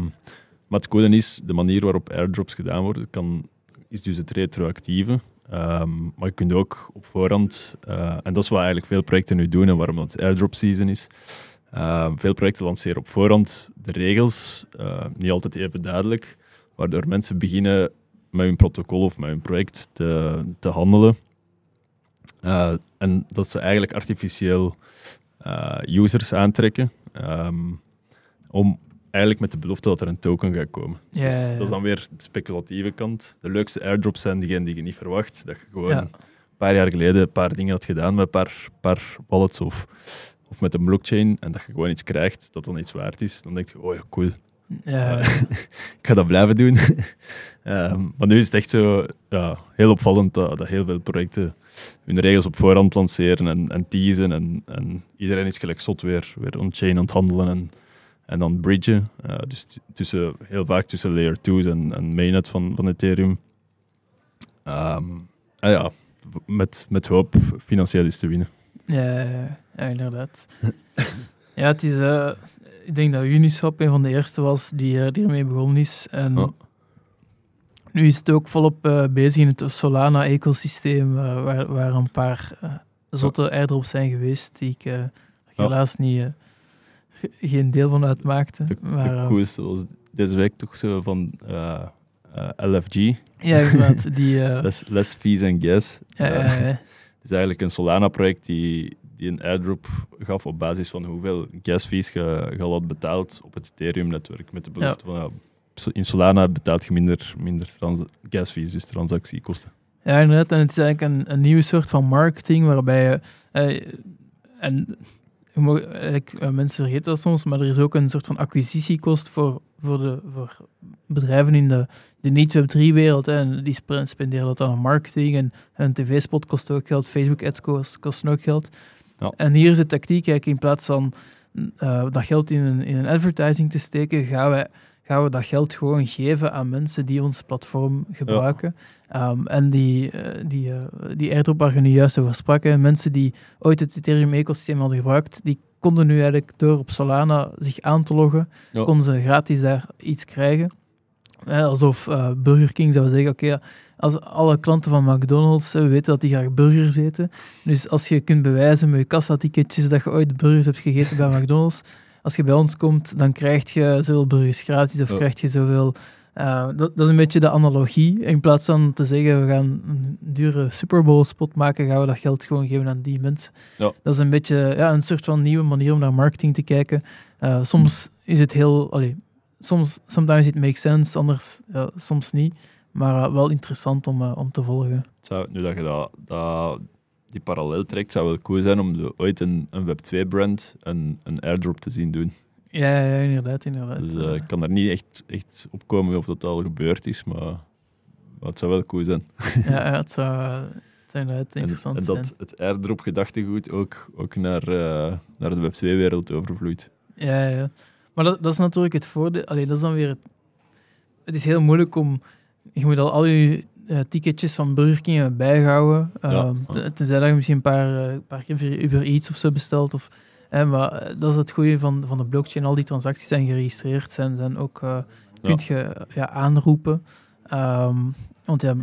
maar het is, de manier waarop airdrops gedaan worden, kan, is dus het retroactieve. Ehm, maar je kunt ook op voorhand, eh, en dat is wat eigenlijk veel projecten nu doen en waarom dat airdrop season is. Veel projecten lanceren op voorhand de regels, eh, niet altijd even duidelijk, waardoor mensen beginnen met hun protocol of met hun project te, te handelen. Eh, en dat ze eigenlijk artificieel eh, users aantrekken, ehm, om eigenlijk met de belofte dat er een token gaat komen. Ja, Dus ja, ja. dat is dan weer de speculatieve kant. De leukste airdrops zijn diegenen die je niet verwacht. Dat je gewoon een paar jaar geleden een paar dingen had gedaan met een paar, paar wallets of, of met een blockchain en dat je gewoon iets krijgt dat dan iets waard is. Dan denk je, oh ja, cool. Ik ga dat blijven doen. Ehm, maar nu is het echt zo ja, heel opvallend dat, dat heel veel projecten hun regels op voorhand lanceren en, en teasen. En, en iedereen is gelijk zot weer, weer on-chain aan het handelen en, en dan bridgen. Eh, dus tussen, heel vaak tussen layer 2's en, en mainnet van, van Ethereum. En ja, met, met hoop financieel is te winnen. Ja, ja, ja, inderdaad. ja, het is, eh, ik denk dat Uniswap een van de eerste was die, die ermee begonnen is. En nu is het ook volop eh, bezig in het Solana-ecosysteem, eh, waar, waar een paar eh, zotte airdrops zijn geweest, die ik eh, helaas niet, eh, ge- geen deel van uitmaakte. De, maar, de eh, was deze week toch zo van eh, eh, LFG, ja, inderdaad. Die, eh, less, less fees and gas. ja, Eh, ja, ja. Het is eigenlijk een Solana-project die, die een airdrop gaf op basis van hoeveel gas fees je, je al had betaald op het Ethereum-netwerk. Met de belofte van, ja, in Solana betaalt je minder, minder gas fees, dus transactiekosten. Ja, inderdaad. En het is eigenlijk een, een nieuwe soort van marketing waarbij je. eh, en eigenlijk, eh, mensen vergeten dat soms, maar er is ook een soort van acquisitiekost voor, voor, de, voor bedrijven in de, de niet-Web3-wereld. En die sp- spenderen dat dan aan marketing. En een tv-spot kost ook geld, Facebook-ads kost, kosten ook geld. Ja. En hier is de tactiek eigenlijk in plaats van eh, dat geld in een, in een advertising te steken, gaan we, gaan we dat geld gewoon geven aan mensen die ons platform gebruiken. Ehm, en die, eh, die, eh, die airdrop waar je nu juist over sprak, hè, mensen die ooit het Ethereum-ecosysteem hadden gebruikt, die konden nu eigenlijk door op Solana zich aan te loggen, Ja. konden ze gratis daar iets krijgen. Alsof Burger King zou zeggen, oké, als alle klanten van McDonald's eh, weten dat die graag burgers eten, dus als je kunt bewijzen met je kassaticketjes dat je ooit burgers hebt gegeten bij McDonald's, als je bij ons komt, dan krijg je zoveel burgers gratis of Ja. krijg je zoveel... eh, dat, dat is een beetje de analogie. In plaats van te zeggen, we gaan een dure Super Bowl spot maken, gaan we dat geld gewoon geven aan die mensen. Ja. Dat is een beetje ja, een soort van nieuwe manier om naar marketing te kijken. Eh, soms is het heel... Allee, soms, sometimes it makes sense, anders ja, soms niet. Maar eh, wel interessant om, eh, om te volgen. Zou, nu dat je dat, dat, die parallel trekt, zou wel cool zijn om de- ooit een, een Web2-brand een, een airdrop te zien doen. Ja, ja, inderdaad, inderdaad. Dus Eh, ik kan er niet echt, echt op komen of dat al gebeurd is, maar, maar het zou wel cool zijn. ja, ja, het zou, het zou inderdaad En, interessant en zijn. dat het airdrop gedachtegoed ook, ook naar, naar de Web2-wereld overvloeit. Ja, ja. Maar dat, dat is natuurlijk het voordeel. Allee, dat is dan weer het... Het is heel moeilijk om... Je moet al al je eh, ticketjes van Burger King bijhouden. Ja. Ehm, ten- Tenzij dat je misschien een paar, eh, paar keer via Uber Eats of zo bestelt. Of, hè, maar eh, dat is het goede van, van de blockchain. Al die transacties zijn geregistreerd. Zijn, zijn ook... kunt je ja, aanroepen. Ehm, want ja...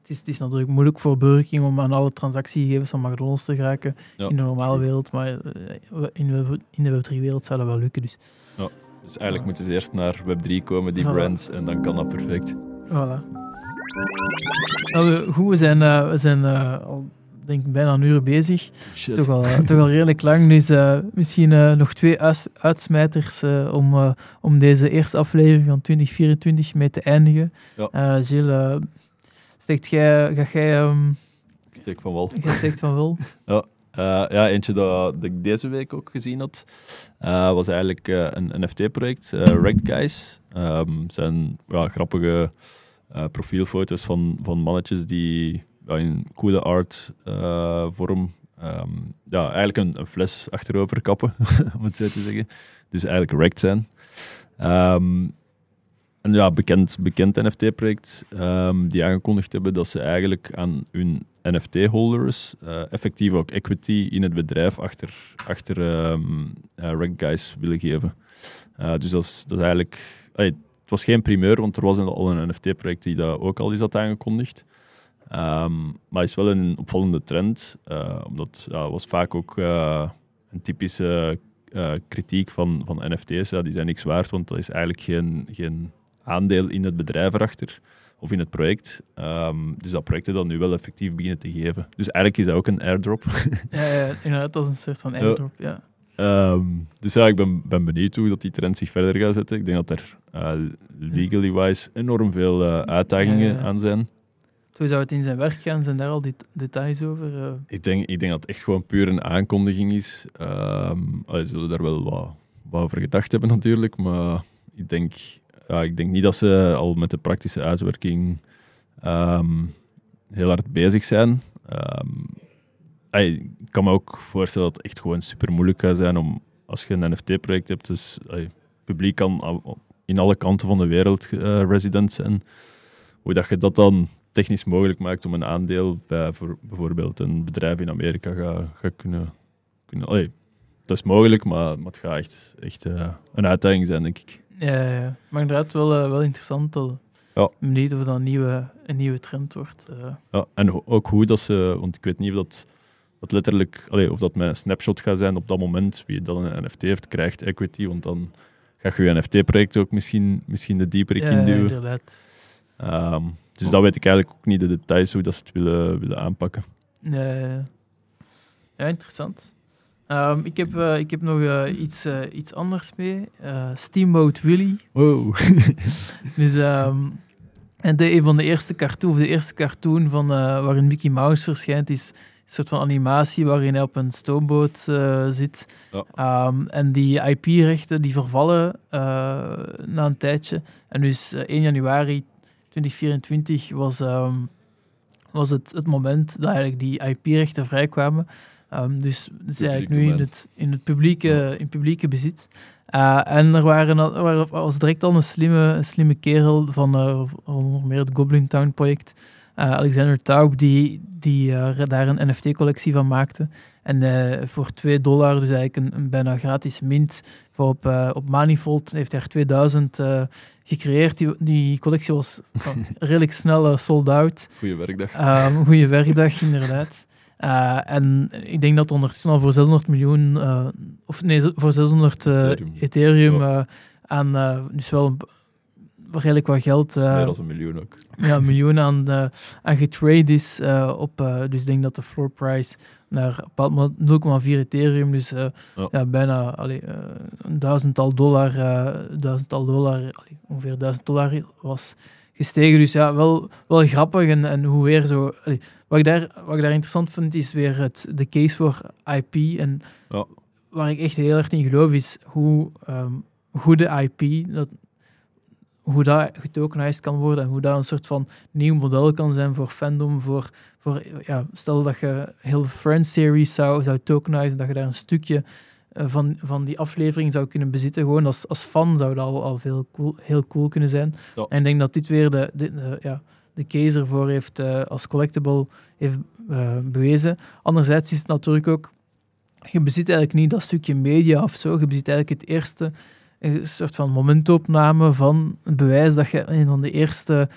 Het is, het is natuurlijk moeilijk voor Burger King om aan alle transactiegegevens van McDonald's te geraken Ja, in de normale wereld, maar in de, in de Web3-wereld zou dat wel lukken. Dus Dus eigenlijk moeten ze eerst naar Web3 komen, die Voilà. brands, en dan kan dat perfect. Voilà. Nou, goed, we zijn, eh, we zijn eh, al denk ik bijna een uur bezig. Shit. Toch al, eh, toch al redelijk lang. Dus eh, misschien eh, nog twee uits- uitsmijters eh, om, om deze eerste aflevering van 2024 mee te eindigen. Ja. Eh, Gilles, steekt jij, ga jij, ehm, Ik steek van wal. jij steekt van wel? Eh, ja, eentje dat, ik deze week ook gezien had, eh, was eigenlijk eh, een NFT-project, eh Wrecked Guys. Ehm, zijn grappige eh, profielfoto's van, van mannetjes die in coole art eh, vorm ehm, ja, eigenlijk een, een fles achterover kappen, om het zo te zeggen. Dus eigenlijk wrecked zijn. Ehm, een ja, bekend, bekend NFT-project ehm, die aangekondigd hebben dat ze eigenlijk aan hun NFT-holders eh, effectief ook equity in het bedrijf achter, achter Wrecked Guys willen geven. Eh, dus dat is, dat is eigenlijk... het was geen primeur, want er was al een NFT-project die dat ook al is had aangekondigd. Ehm, maar het is wel een opvallende trend, omdat ja, was vaak ook een typische kritiek van, van NFT's. Ja, die zijn niks waard, want dat is eigenlijk geen, geen aandeel in het bedrijf erachter of in het project. Ehm, dus dat projecten dan nu wel effectief beginnen te geven. Dus eigenlijk is dat ook een airdrop. Ja, ja, inderdaad, dat is een soort van Ja. airdrop, ja. Ehm, dus ja, ik ben, ben benieuwd hoe dat die trend zich verder gaat zetten. Ik denk dat er eh, legally wise enorm veel eh, uitdagingen Ja, ja. aan zijn. Hoe zou het in zijn werk gaan? Zijn daar al dit details over? eh? Ik denk, ik denk dat het echt gewoon puur een aankondiging is. Allee, ze zullen daar wel wat, wat over gedacht hebben natuurlijk, maar ik denk, ja, ik denk niet dat ze al met de praktische uitwerking ehm, heel hard bezig zijn. Ehm, ik kan me ook voorstellen dat het echt gewoon super moeilijk gaat zijn om, als je een NFT-project hebt, dus het publiek kan in alle kanten van de wereld eh, resident zijn. Hoe dat je dat dan technisch mogelijk maakt om een aandeel bij voor, bijvoorbeeld een bedrijf in Amerika gaat ga kunnen, kunnen dat is mogelijk, maar, maar het gaat echt, echt eh, een uitdaging zijn, denk ik. Ja, maar inderdaad wel, eh, wel interessant. Dat, Ja. Benieuwd of dat een nieuwe, een nieuwe trend wordt. eh. Ja, en ook hoe dat ze, want ik weet niet of dat, dat letterlijk, allee, of dat een snapshot gaat zijn op dat moment, wie dan een NFT heeft, krijgt equity, want dan ga je je NFT-project ook misschien, misschien de dieper ja, in duwen. inderdaad. Ehm, dus dat weet ik eigenlijk ook niet, de details, hoe dat ze het willen, willen aanpakken. Ja. Ja, interessant. Ehm, ik, heb, eh, ik heb nog eh, iets, eh, iets anders mee. Steamboat Willie. Wow. Dus, ehm, en de, een van de eerste cartoon, of de eerste cartoon van, waarin Mickey Mouse verschijnt, is een soort van animatie waarin hij op een stoomboot zit. Ja. Ehm, en die IP-rechten die vervallen na een tijdje. En dus eh, 1 januari 2024 was, was het, het moment dat eigenlijk die IP-rechten vrijkwamen. Ehm, dus het is eigenlijk nu in het, in het publieke, in publieke bezit. Uh, en er, waren, al- er waren- was direct al een slimme, een slimme kerel van eh, van onder meer het Goblin Town project, eh, Alexander Taub, die, die eh, daar een NFT-collectie van maakte. En eh, voor 2 dollar, dus eigenlijk een, een bijna gratis mint, voor op, eh, op Manifold heeft hij er 2000 eh, gecreëerd. Die, die collectie was van redelijk snel eh, sold out. Goeie werkdag. Ehm goede werkdag, inderdaad. Eh, en ik denk dat ondertussen al voor 600 miljoen, eh, of nee, voor 600 eh, Ethereum. Aan, dus wel redelijk wat geld, Meer dan een miljoen ook. ja, een miljoen aan, aan getrade is. op, dus ik denk dat de floor price naar een bepaald moment 0,4 Ethereum, dus Ja. ja. bijna allee, een duizendtal dollar, duizendtal dollar allee, ongeveer duizend dollar was gestegen. Dus ja, wel, wel grappig. En, en hoe weer zo. allee, wat, ik daar, wat ik daar interessant vind, is weer het, de case voor IP. En Ja. waar ik echt heel erg in geloof, is hoe ehm, goede IP, dat, hoe dat getokenized kan worden en hoe dat een soort van nieuw model kan zijn voor fandom. Voor, voor, ja, stel dat je heel de Friends series zou, zou tokenizen, dat je daar een stukje eh, van, van die aflevering zou kunnen bezitten. Gewoon als, als fan zou dat al, al veel cool, heel cool kunnen zijn. Ja. En ik denk dat dit weer de, de, de- ja, de case ervoor heeft eh, als collectible heeft eh, bewezen. Anderzijds is het natuurlijk ook, je bezit eigenlijk niet dat stukje media of zo. Je bezit eigenlijk het eerste, een soort van momentopname van het bewijs dat je een van de eerste,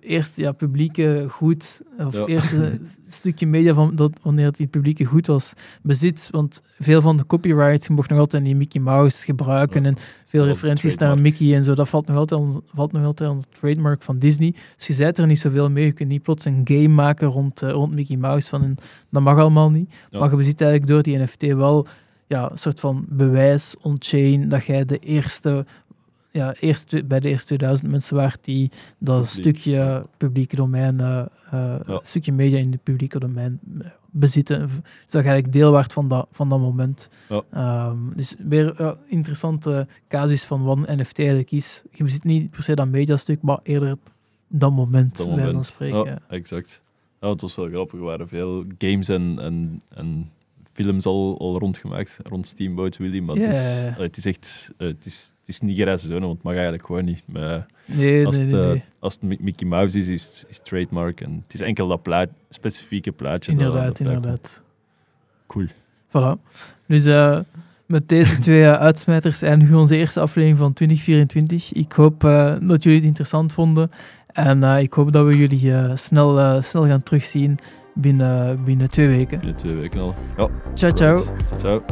eerste ja, publieke goed, of Ja. eerste stukje media van dat wanneer het in publieke goed was, bezit. Want veel van de copyrights, je mocht nog altijd die Mickey Mouse gebruiken Ja. en veel referenties naar. Mickey en zo, dat valt nog altijd onder, valt nog altijd onder het trademark van Disney. Dus je zijt er niet zoveel mee. Je kunt niet plots een game maken rond, eh, rond Mickey Mouse. Van een, dat mag allemaal niet. Ja. Maar je bezit eigenlijk door die NFT wel ja, een soort van bewijs on-chain dat jij de eerste, ja, eerste, bij de eerste 2000 mensen waart die dat Publiek, stukje publieke domein, Ja. stukje media in het publieke domein eh, bezitten. Dus dat je eigenlijk deel waard van dat, van dat moment. Ja. Ehm, dus weer een interessante casus van wat een NFT eigenlijk is. Je bezit niet per se dat mediastuk, maar eerder dat moment, Dat van moment. spreken. Ja, exact. Ja, het was wel grappig. Er waren veel games en, en, en films al, al rondgemaakt, rond Steamboat Willie. Maar het, is, het is echt... het, is, het is niet zone, want het mag eigenlijk gewoon niet. Maar Nee, als, nee, het, nee. eh, nee. als het Mi- Mickey Mouse is, is het trademark. En het is enkel dat plaat, specifieke plaatje. Inderdaad, dat inderdaad. Cool. Voilà. Dus eh, met deze twee eh, uitsmijters eindigen we onze eerste aflevering van 2024. Ik hoop dat jullie het interessant vonden. En ik hoop dat we jullie snel, snel gaan terugzien binnen, binnen twee weken. Binnen twee weken al. Ja, Ciao, ciao. Ciao.